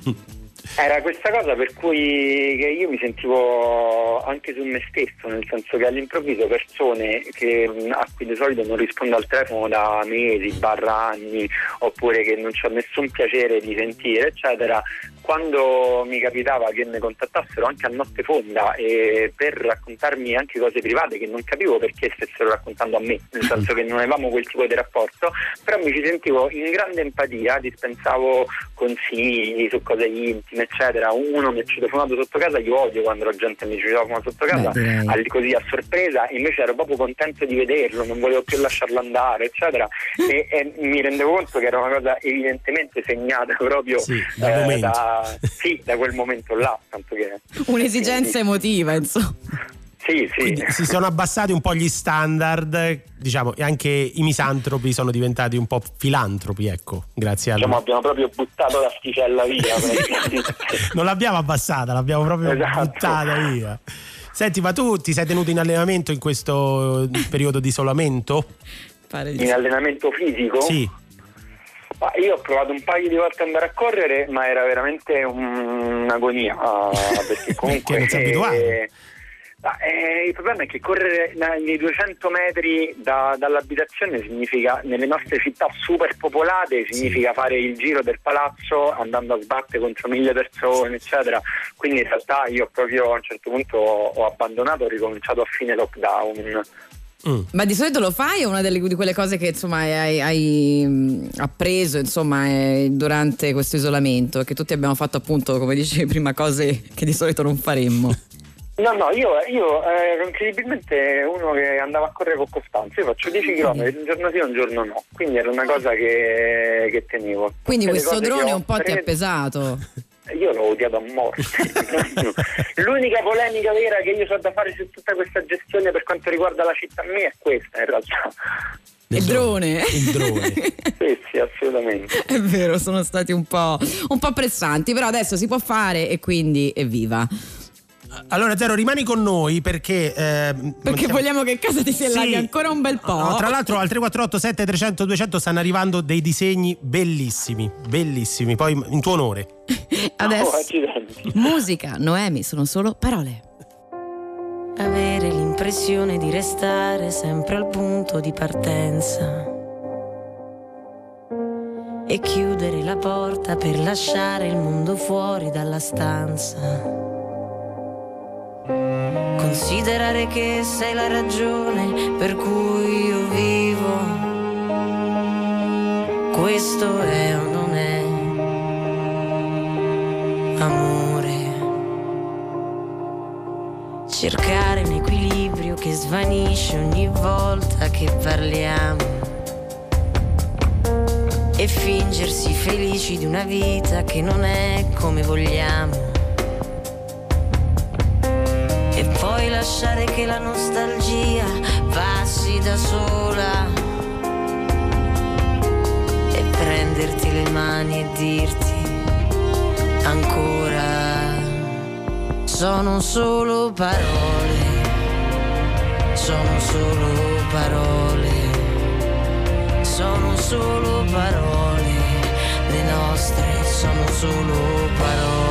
Era questa cosa per cui io mi sentivo anche su me stesso, nel senso che all'improvviso persone che, mh, a cui di solito non rispondo al telefono da mesi, barra anni, oppure che non ho nessun piacere di sentire, eccetera, quando mi capitava che mi contattassero anche a notte fonda e per raccontarmi anche cose private che non capivo perché stessero raccontando a me, nel senso che non avevamo quel tipo di rapporto, però mi ci sentivo in grande empatia, dispensavo consigli su cose intime, eccetera. Uno mi ha citofonato sotto casa, io odio quando la gente mi citofona sotto casa, Beh, così a sorpresa, invece ero proprio contento di vederlo, non volevo più lasciarlo andare, eccetera. E, e mi rendevo conto che era una cosa evidentemente segnata proprio Sì, dal eh, momento. Da, sì, da quel momento là, tanto che Un'esigenza emotiva, insomma. sì, sì. Quindi si sono abbassati un po' gli standard, diciamo, e anche i misantropi sono diventati un po' filantropi, ecco, grazie a Diciamo, abbiamo proprio buttato l'asticella via. Non l'abbiamo abbassata, l'abbiamo proprio Esatto. buttata via. Senti, ma tu ti sei tenuto in allenamento in questo periodo di isolamento? Pare di in allenamento fisico Sì. Ma io ho provato un paio di volte ad andare a correre, ma era veramente un- un'agonia. ah, perché comunque. Non sei abituato. eh, ma, eh, il problema è che correre nei 200 metri da- dall'abitazione significa, nelle nostre città super popolate, significa fare il giro del palazzo andando a sbattere contro mille persone, eccetera. Quindi in realtà io proprio a un certo punto ho, ho abbandonato, ho ricominciato a fine lockdown. Ma di solito lo fai o una delle, di quelle cose che insomma hai, hai, mh, appreso insomma eh, durante questo isolamento? Che tutti abbiamo fatto appunto, come dicevi prima, cose che di solito non faremmo. No, no, io, io eh, ero incredibilmente uno che andava a correre con costanza. Io faccio 10 km un giorno sì e un giorno no. Quindi era una cosa che, che tenevo. Quindi Tutte le questo drone un po' ti ha preso- pesato. Io l'ho odiato a morte. L'unica polemica vera che io ho da fare su tutta questa gestione per quanto riguarda la città mia è questa in realtà. Il drone. Il drone. Sì, sì, assolutamente. È vero, sono stati un po', un po' pressanti, però adesso si può fare e quindi evviva. Allora, Zero, rimani con noi perché. eh, Perché siamo- vogliamo che casa ti si Sì. allaghi ancora un bel po'. No, tra l'altro al 348 7300 200 stanno arrivando dei disegni bellissimi, bellissimi, poi in tuo onore. Adesso Oh, accidenti. musica, Noemi, sono solo parole. Avere l'impressione di restare sempre al punto di partenza. E chiudere la porta per lasciare il mondo fuori dalla stanza. Con considerare che sei la ragione per cui io vivo. Questo è o non è amore. Cercare un equilibrio che svanisce ogni volta che parliamo e fingersi felici di una vita che non è come vogliamo. Poi lasciare che la nostalgia passi da sola e prenderti le mani e dirti ancora sono solo parole, sono solo parole sono solo parole, le nostre sono solo parole.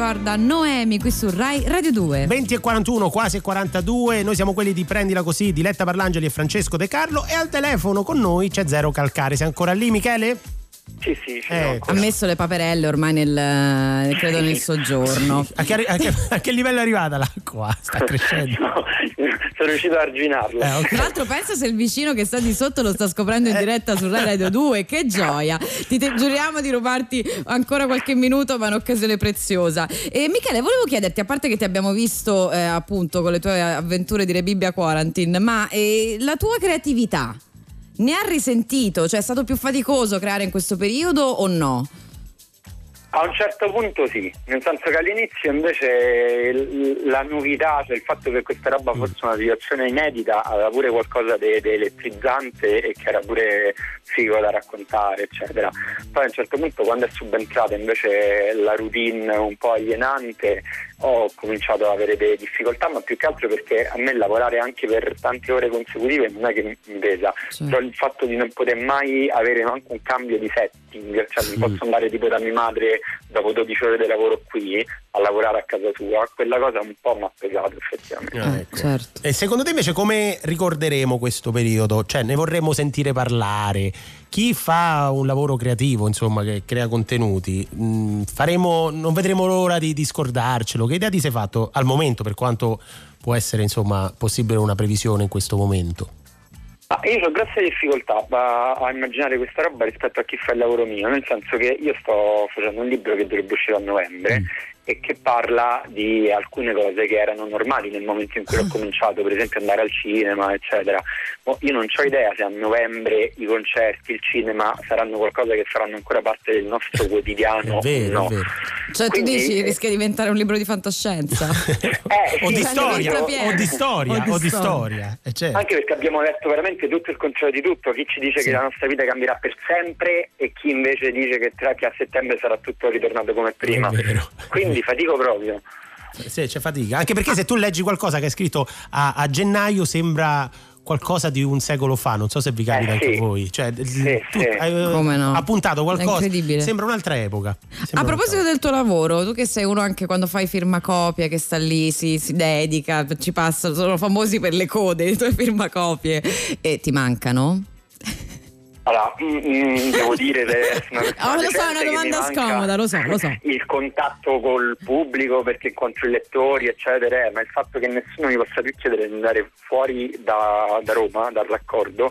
Ricorda Noemi qui su Rai Radio 2. 20 e 41, quasi e 42, noi siamo quelli di Prendila Così, Diletta Parlangeli e Francesco De Carlo e al telefono con noi c'è Zero Calcare. Sei ancora lì Michele? Sì, sì, ci Eh, Ha messo le paperelle ormai nel, credo nel soggiorno. A che, a che- a che livello è arrivata l'acqua? Sta crescendo. sono riuscito a arginarlo. Eh, Tra l'altro pensa se il vicino che sta di sotto lo sta scoprendo in diretta su Rai Radio 2, che gioia! Ti te- giuriamo di rubarti ancora qualche minuto, ma è un'occasione preziosa. E Michele, volevo chiederti, a parte che ti abbiamo visto eh, appunto con le tue avventure di Rebibbia Quarantine, ma eh, la tua creatività ne ha risentito? Cioè è stato più faticoso creare in questo periodo o no? A un certo punto sì, nel senso che all'inizio invece la novità, cioè il fatto che questa roba fosse una situazione inedita, aveva pure qualcosa di elettrizzante e che era pure figo da raccontare, eccetera. Poi a un certo punto quando è subentrata invece la routine un po' alienante, ho cominciato ad avere delle difficoltà, ma più che altro perché a me lavorare anche per tante ore consecutive non è che mi pesa, però il fatto di non poter mai avere neanche un cambio di setting, cioè non posso andare tipo da mia madre dopo 12 ore di lavoro qui a lavorare a casa tua, quella cosa un po' mi ha pesato effettivamente. Ah, ecco. certo. E secondo te invece come ricorderemo questo periodo? Cioè ne vorremmo sentire parlare? Chi fa un lavoro creativo, insomma, che crea contenuti, mh, faremo, non vedremo l'ora di, di scordarcelo. Che idea ti sei fatto al momento, per quanto può essere insomma possibile una previsione in questo momento? Ah, io ho grosse difficoltà a, a immaginare questa roba rispetto a chi fa il lavoro mio, nel senso che io sto facendo un libro che dovrebbe uscire a novembre e che parla di alcune cose che erano normali nel momento in cui ho cominciato, per esempio andare al cinema, eccetera. Io non ho idea se a novembre i concerti, il cinema saranno qualcosa che faranno ancora parte del nostro quotidiano. È vero, o no. è vero. Cioè, Quindi- tu dici rischia di diventare un libro di fantascienza. Eh, o sì, di storia, o di storia, O di o di storia. Eh, certo. Anche perché abbiamo letto veramente tutto il contrario di tutto, chi ci dice che la nostra vita cambierà per sempre e chi invece dice che tra che a settembre sarà tutto ritornato come prima. È vero. Quindi fatico proprio. Sì, c'è fatica. Anche perché se tu leggi qualcosa che è scritto a, a gennaio sembra qualcosa di un secolo fa, non so se vi capita Eh, anche sì. voi. Cioè, tu sì. hai eh, Come no? appuntato qualcosa. incredibile. Sembra un'altra epoca. Sembra A proposito un'altra- del tuo lavoro, tu che sei uno anche quando fai firmacopie, che sta lì, si, si dedica, ci passa, sono famosi per le code, le tue firmacopie e ti mancano? Allora, mm, mm, devo dire che Oh, lo so, è una che mi domanda manca scomoda, lo so, lo so. Il contatto col pubblico perché incontro i lettori, eccetera, eh, ma il fatto che nessuno mi possa più chiedere di andare fuori da, da Roma, dal raccordo,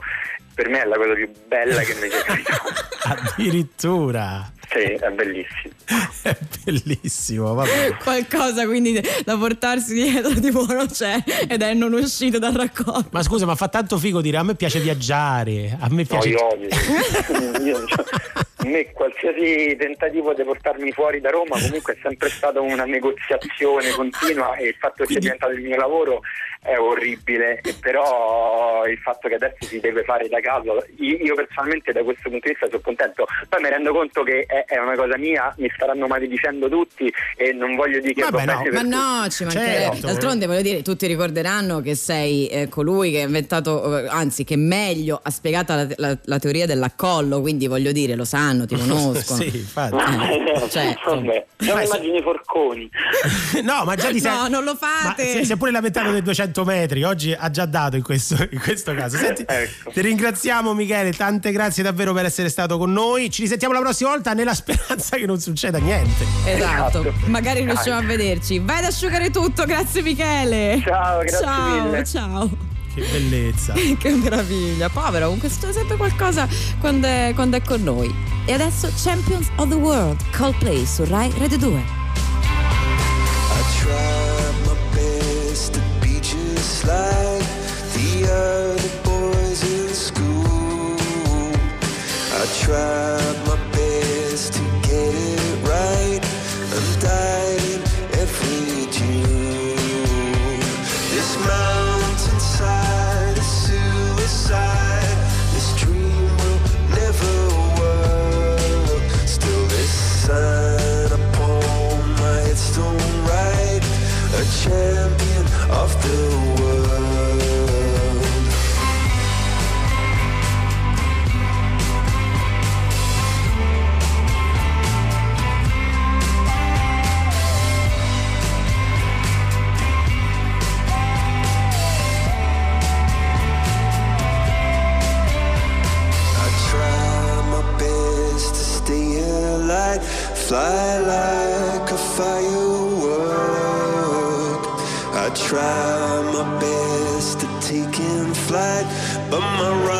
per me è la cosa più bella che mi sia capitata. Addirittura. Sì, è bellissimo. È bellissimo, vabbè. Qualcosa quindi da portarsi dietro tipo non c'è ed è non uscito dal raccordo. Ma scusa, ma fa tanto figo dire a me piace viaggiare, a me No, piace... io odio. Io non c'ho- a me qualsiasi tentativo di portarmi fuori da Roma comunque è sempre stata una negoziazione continua e il fatto che sia diventato il mio lavoro è orribile, e però il fatto che adesso si deve fare da casa, io, personalmente da questo punto di vista sono contento, poi mi rendo conto che è, una cosa mia, mi staranno maledicendo tutti e non voglio dire che Vabbè, va no, Ma no, ci mancherebbe. Certo. D'altronde voglio dire, tutti ricorderanno che sei eh, colui che ha inventato, eh, anzi che meglio ha spiegato la, la- la teoria dell'accollo, quindi voglio dire, lo sanno, ti conoscono. sì, infatti. tutti. Cioè, Vabbè, sono Ma- immagini forconi. No, ma già di No, non lo Ma fate. si, si è pure lamentato dei 200 metri, oggi ha già dato in questo, in questo caso. Senti, Ecco. ti ringraziamo Michele, tante grazie davvero per essere stato con noi. Ci risentiamo la prossima volta nella speranza che non succeda niente. Esatto, Esatto. magari riusciamo a vederci. Vai ad asciugare tutto, grazie Michele. Ciao, grazie ciao, mille. Ciao. Che bellezza. che meraviglia, povero, comunque succede sempre qualcosa quando è, quando è con noi. E adesso Champions of the World, Coldplay su Rai Radio 2. I tried my best to be just like the other boys in school. I tried of the world. I try my best to stay alive, fly like a firework. I try my best to take in flight, but my rocket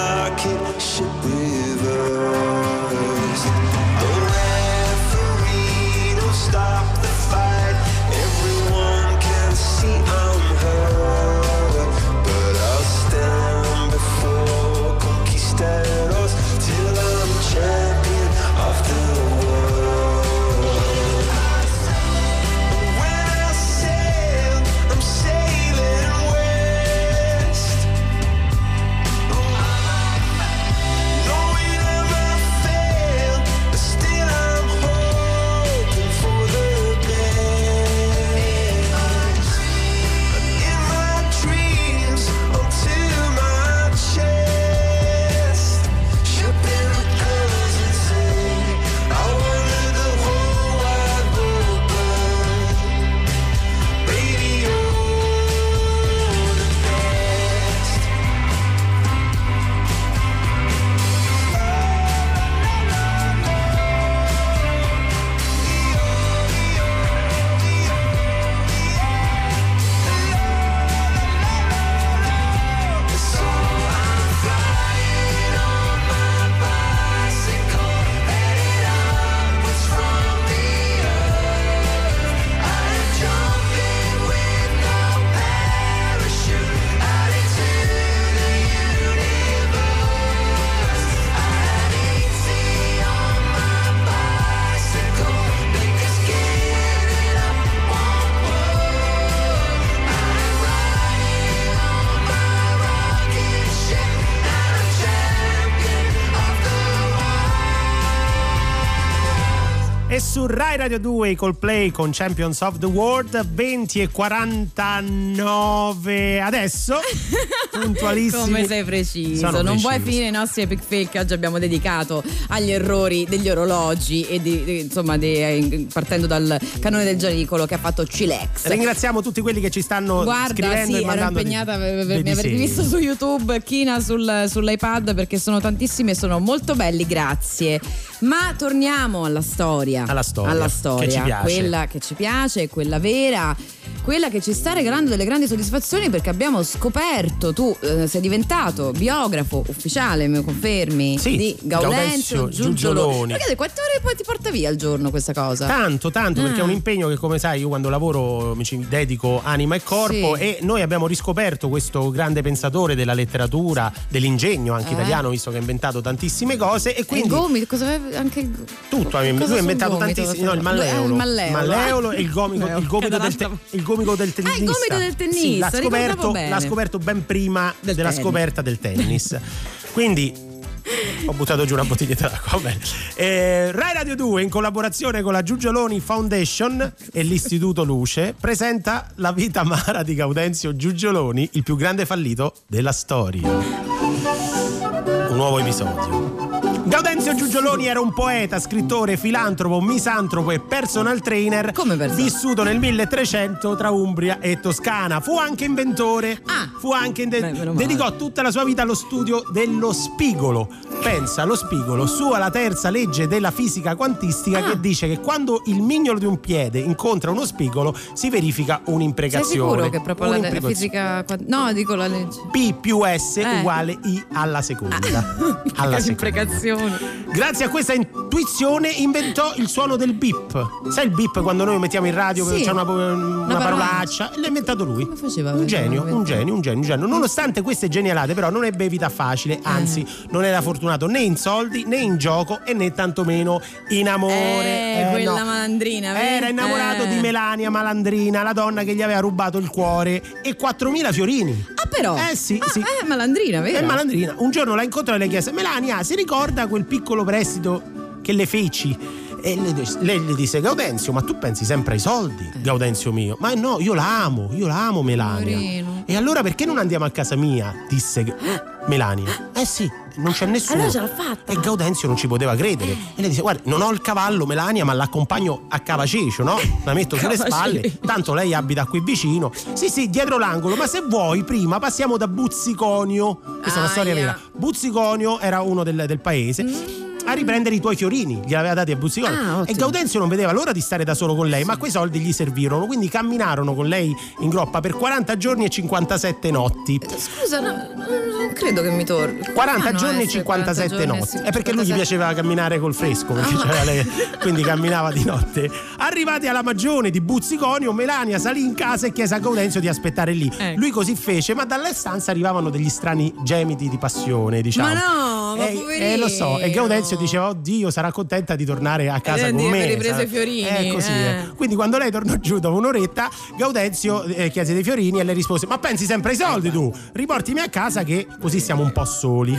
Radio 2 col play con Champions of the World 20 e 49 adesso puntualissimi Come sei preciso, Sono non preciso. vuoi finire i nostri epic fail che oggi abbiamo dedicato agli errori degli orologi e di, di- insomma di- eh, partendo dal canone del Gianicolo che ha fatto Cilex. ringraziamo tutti quelli che ci stanno Guarda, scrivendo sì, e ero mandando impegnata dei- per, dei mi disegni. visto su YouTube, Kina sul- sull'iPad perché sono tantissimi e sono molto belli, grazie. Ma torniamo alla storia. Alla storia, Alla che storia, piace. quella che ci piace, quella vera, quella che ci sta regalando delle grandi soddisfazioni perché abbiamo scoperto, tu eh, sei diventato biografo ufficiale, mi confermi? Sì, di Gaudenzio, Gaudenzio Giugioloni. Perché quante ore poi ti porta via al giorno questa cosa? Tanto, tanto, perché è un Ah. impegno che come sai io quando lavoro mi ci dedico anima e corpo Sì. e noi abbiamo riscoperto questo grande pensatore della letteratura, dell'ingegno anche Eh. italiano, visto che ha inventato tantissime cose e quindi il gomito, cosa aveva- anche tutto, lui ha inventato gomito? tantissimi, no il Eh, malleolo, il malleolo. malleolo e il gomico, il gomito del, te- il gomito del tennista. Ah, il gomito del tennista, Sì, l'ha scoperto, l'ha scoperto ben prima Del della tennis. scoperta del tennis. quindi ho buttato giù una bottiglietta d'acqua. va bene. Eh, Rai Radio 2, in collaborazione con la Giugioloni Foundation e l'Istituto Luce, presenta La vita amara di Gaudenzio Giugioloni, il più grande fallito della storia. Un nuovo episodio. Gaudenzio Giugioloni era un poeta, scrittore, filantropo, misantropo e personal trainer vissuto nel 1300 tra Umbria e Toscana. Fu anche inventore. Fu anche Beh, meno male. dedicò tutta la sua vita allo studio dello spigolo. Pensa, lo spigolo, sua la terza legge della fisica quantistica Ah. che dice che quando il mignolo di un piede incontra uno spigolo si verifica Sei un'imprecazione. sicuro che proprio la, la fisica. No, dico la legge. P più S Eh. uguale I alla seconda. alla seconda. Imprecazione. Grazie a questa intuizione inventò il suono del bip. Sai il bip quando noi mettiamo in radio Sì. c'è una, una Una parolaccia? L'ha inventato lui. faceva? Un genio, un genio, un genio, un genio. Nonostante queste genialate, però, non ebbe vita facile, anzi, non era fortunato né in soldi né in gioco e né tantomeno in amore. Eh, quella no. malandrina. vedi? Era innamorato Eh. di Melania Malandrina, la donna che gli aveva rubato il cuore e 4.000 fiorini. Ah, però. Eh sì, Ah, sì. È malandrina, vero? È malandrina. Un giorno la incontrò e le chiese: Melania, si ricorda quel piccolo prestito che le feci? E lei, gli disse: Gaudenzio, ma tu pensi sempre ai soldi, Gaudenzio mio? Ma no, io la amo, io la amo Melania. Poverino. E allora perché non andiamo a casa mia? disse Melania. Eh sì, non c'è nessuno. Allora ce l'ha fatta. E Gaudenzio non ci poteva credere. E lei disse: Guarda, non ho il cavallo, Melania, ma l'accompagno a Cavacecio, no? La metto sulle spalle. Tanto lei abita qui vicino. Sì, sì, dietro l'angolo. Ma se vuoi, prima passiamo da Buzziconio. Questa è una storia Aia. vera. Buzziconio era uno del, del paese. A riprendere i tuoi fiorini, glieli aveva dati a Buzziconio. Ah, e. Gaudenzio non vedeva l'ora di stare da solo con lei, ma quei soldi gli servirono. Quindi camminarono con lei in groppa per 40 giorni e 57 notti. Scusa, no, non credo che mi torni. 40 Ah, no, giorni e essere 57 40 giorni, notti. sì, È perché lui gli 57. piaceva camminare col fresco, Ah. lei, quindi camminava di notte. Arrivati alla magione di Buzziconio, Melania salì in casa e chiese a Gaudenzio di aspettare lì. Ecco. Lui così fece, ma dalle stanze arrivavano degli strani gemiti di passione, diciamo. Ma no, ma Eh, eh, lo so, e Gaudenzio diceva, oddio, sarà contenta di tornare a casa Eh, con me. sarà- i fiorini, Eh, così. eh. eh. Quindi quando lei tornò giù dopo un'oretta, Gaudenzio eh, chiese dei fiorini e le rispose, ma pensi sempre ai soldi tu? Riportimi a casa che così siamo un po' soli.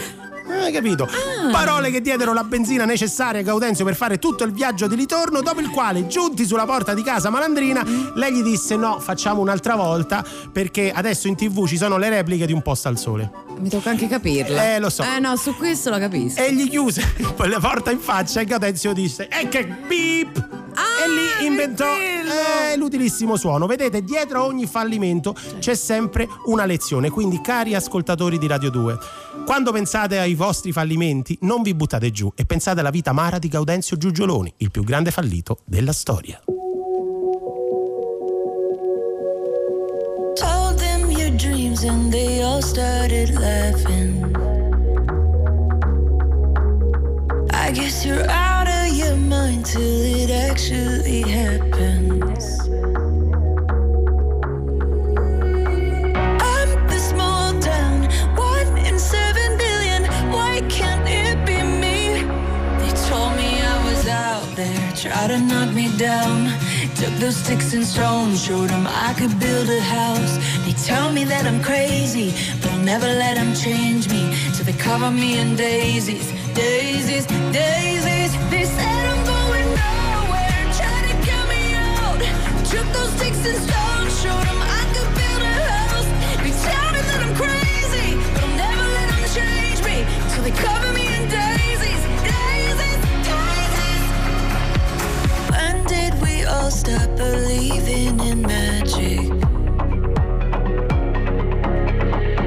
Hai capito? Ah. Parole che diedero la benzina necessaria a Gaudenzio per fare tutto il viaggio di ritorno, dopo il quale, giunti sulla porta di casa Malandrina, lei gli disse no, facciamo un'altra volta perché adesso in tv ci sono le repliche di Un posto al sole. Mi tocca anche capirla. Eh, lo so. Eh no, su questo la capisco. E gli chiuse la porta in faccia e Gaudenzio disse e che beep! Ah, e lì inventò eh, l'utilissimo suono. Vedete, dietro ogni fallimento c'è sempre una lezione. Quindi, cari ascoltatori di Radio 2, quando pensate ai vostri fallimenti, non vi buttate giù e pensate alla vita amara di Gaudenzio Giugioloni, il più grande fallito della storia. Dreams and they all started laughing. I guess you're out of your mind till it actually happens. there, try to knock me down. Took those sticks and stones, showed them I could build a house. They tell me that I'm crazy, but I'll never let them change me. Till they cover me in daisies, daisies, daisies. They said I'm going nowhere, try to get me out. Took those sticks and stones, showed them I could build a house. They tell me that I'm crazy, but I'll never let them change me. Till they cover stop believing in magic?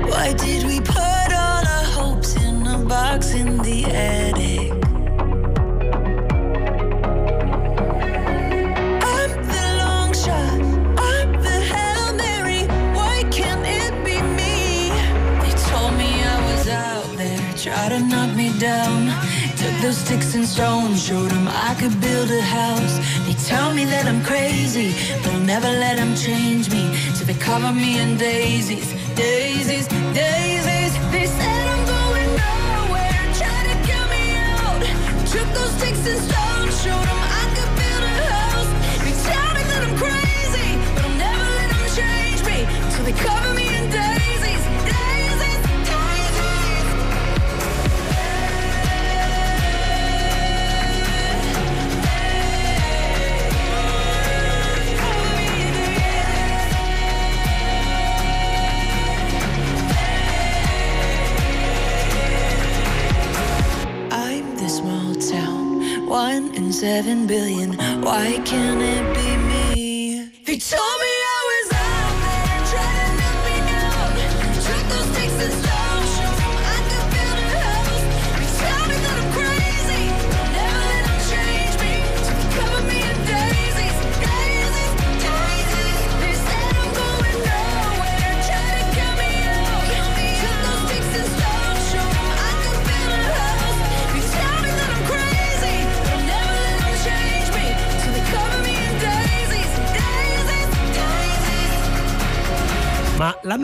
Why did we put all our hopes in a box in the attic? I'm the long shot. I'm the Hail Mary. Why can't it be me? They told me I was out there, try to knock me down. Took those sticks and stones, showed I could build a house. Tell me that I'm crazy, but I'll never let 'em change me. So they cover me in daisies, daisies, daisies. They said I'm going nowhere, try to kill me out. Took those sticks and stones, showed 'em I could build a house. They tell me that I'm crazy, but I'll never let 'em change me. So they cover me in daisies, one in seven billion. Why can't it be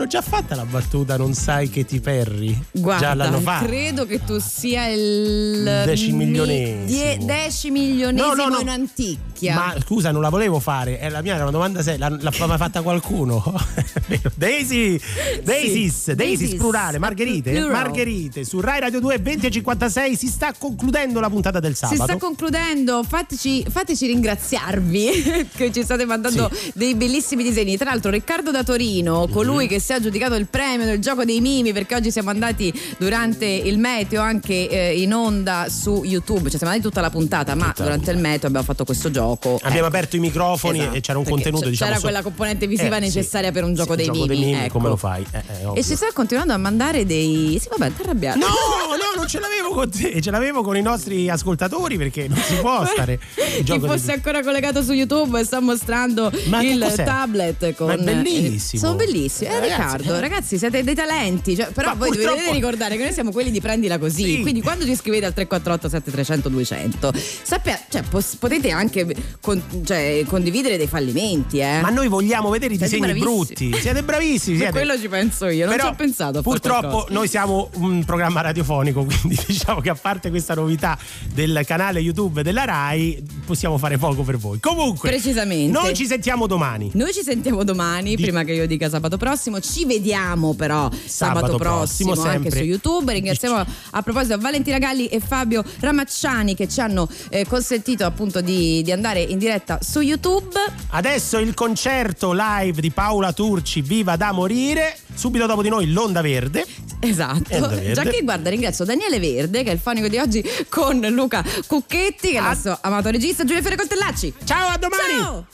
l'hanno già fatta la battuta non sai che ti perri? Guarda, già l'hanno fatta. credo che tu sia il Decimilionesimo. mi- die- decimilionesimo No, no, no. in anticchia. Ma scusa, non la volevo fare. Eh, la mia era una domanda seria. L'ha, l'ha fatta qualcuno? Daisy, Daisis, Daisis Daisis. plurale, Margherite. Plural. Margherite, su Rai Radio 2 20 e 56 si sta concludendo la puntata del Si sabato. sta concludendo, fateci, fateci ringraziarvi che ci state mandando dei bellissimi disegni. Tra l'altro Riccardo da Torino, Mhm. colui che si è aggiudicato il premio del gioco dei mimi, perché oggi siamo andati durante il meteo anche eh, in onda su YouTube, cioè siamo andati tutta la puntata, ma durante il meteo abbiamo fatto questo gioco. Abbiamo Ecco. aperto i microfoni Esatto, e c'era un contenuto, c- diciamo. C'era quella componente visiva Eh, sì. necessaria per un gioco Sì, dei gioco mimi. ecco. come lo fai? Eh, eh. E ci sta continuando a mandare dei. Sì, vabbè, ti arrabbiare. No, no, non ce l'avevo con te, ce l'avevo con i nostri ascoltatori perché non si può stare. Chi gioco fosse di- ancora collegato su YouTube sta mostrando Ma il tablet con Ma è bellissimo. Sono bellissimi. Eh, Eh, ragazzi, Riccardo, eh. ragazzi, siete dei talenti. Cioè, però Ma voi purtroppo- dovete ricordare che noi siamo quelli di prendila così. Sì. Quindi quando ci scrivete al 348 7300 200, sappia, cioè, potete anche con- cioè, condividere dei fallimenti, eh. Ma noi vogliamo vedere i Siete disegni bravissimi. brutti. Siete bravissimi. Siete. quello ci penso io, non Però, ci ho pensato. Purtroppo noi siamo un programma radiofonico, quindi diciamo che a parte questa novità del canale YouTube della RAI, possiamo fare poco per voi. Comunque, Precisamente. noi ci sentiamo domani. Noi ci sentiamo domani, prima che io dica sabato prossimo. Ci vediamo però sabato, Sabato prossimo, prossimo, anche su YouTube. Ringraziamo a proposito Valentina Galli e Fabio Ramacciani che ci hanno eh, consentito appunto di, di andare in diretta su YouTube. Adesso il concerto live di Paola Turci, Viva da morire. Subito dopo di noi l'Onda Verde. Esatto. Onda Verde. Già che guarda, ringrazio Daniele Verde, che è il fonico di oggi, con Luca Cucchetti, che è il nostro amato regista, Giulia Ferre Costellacci. Ciao, a domani! Ciao!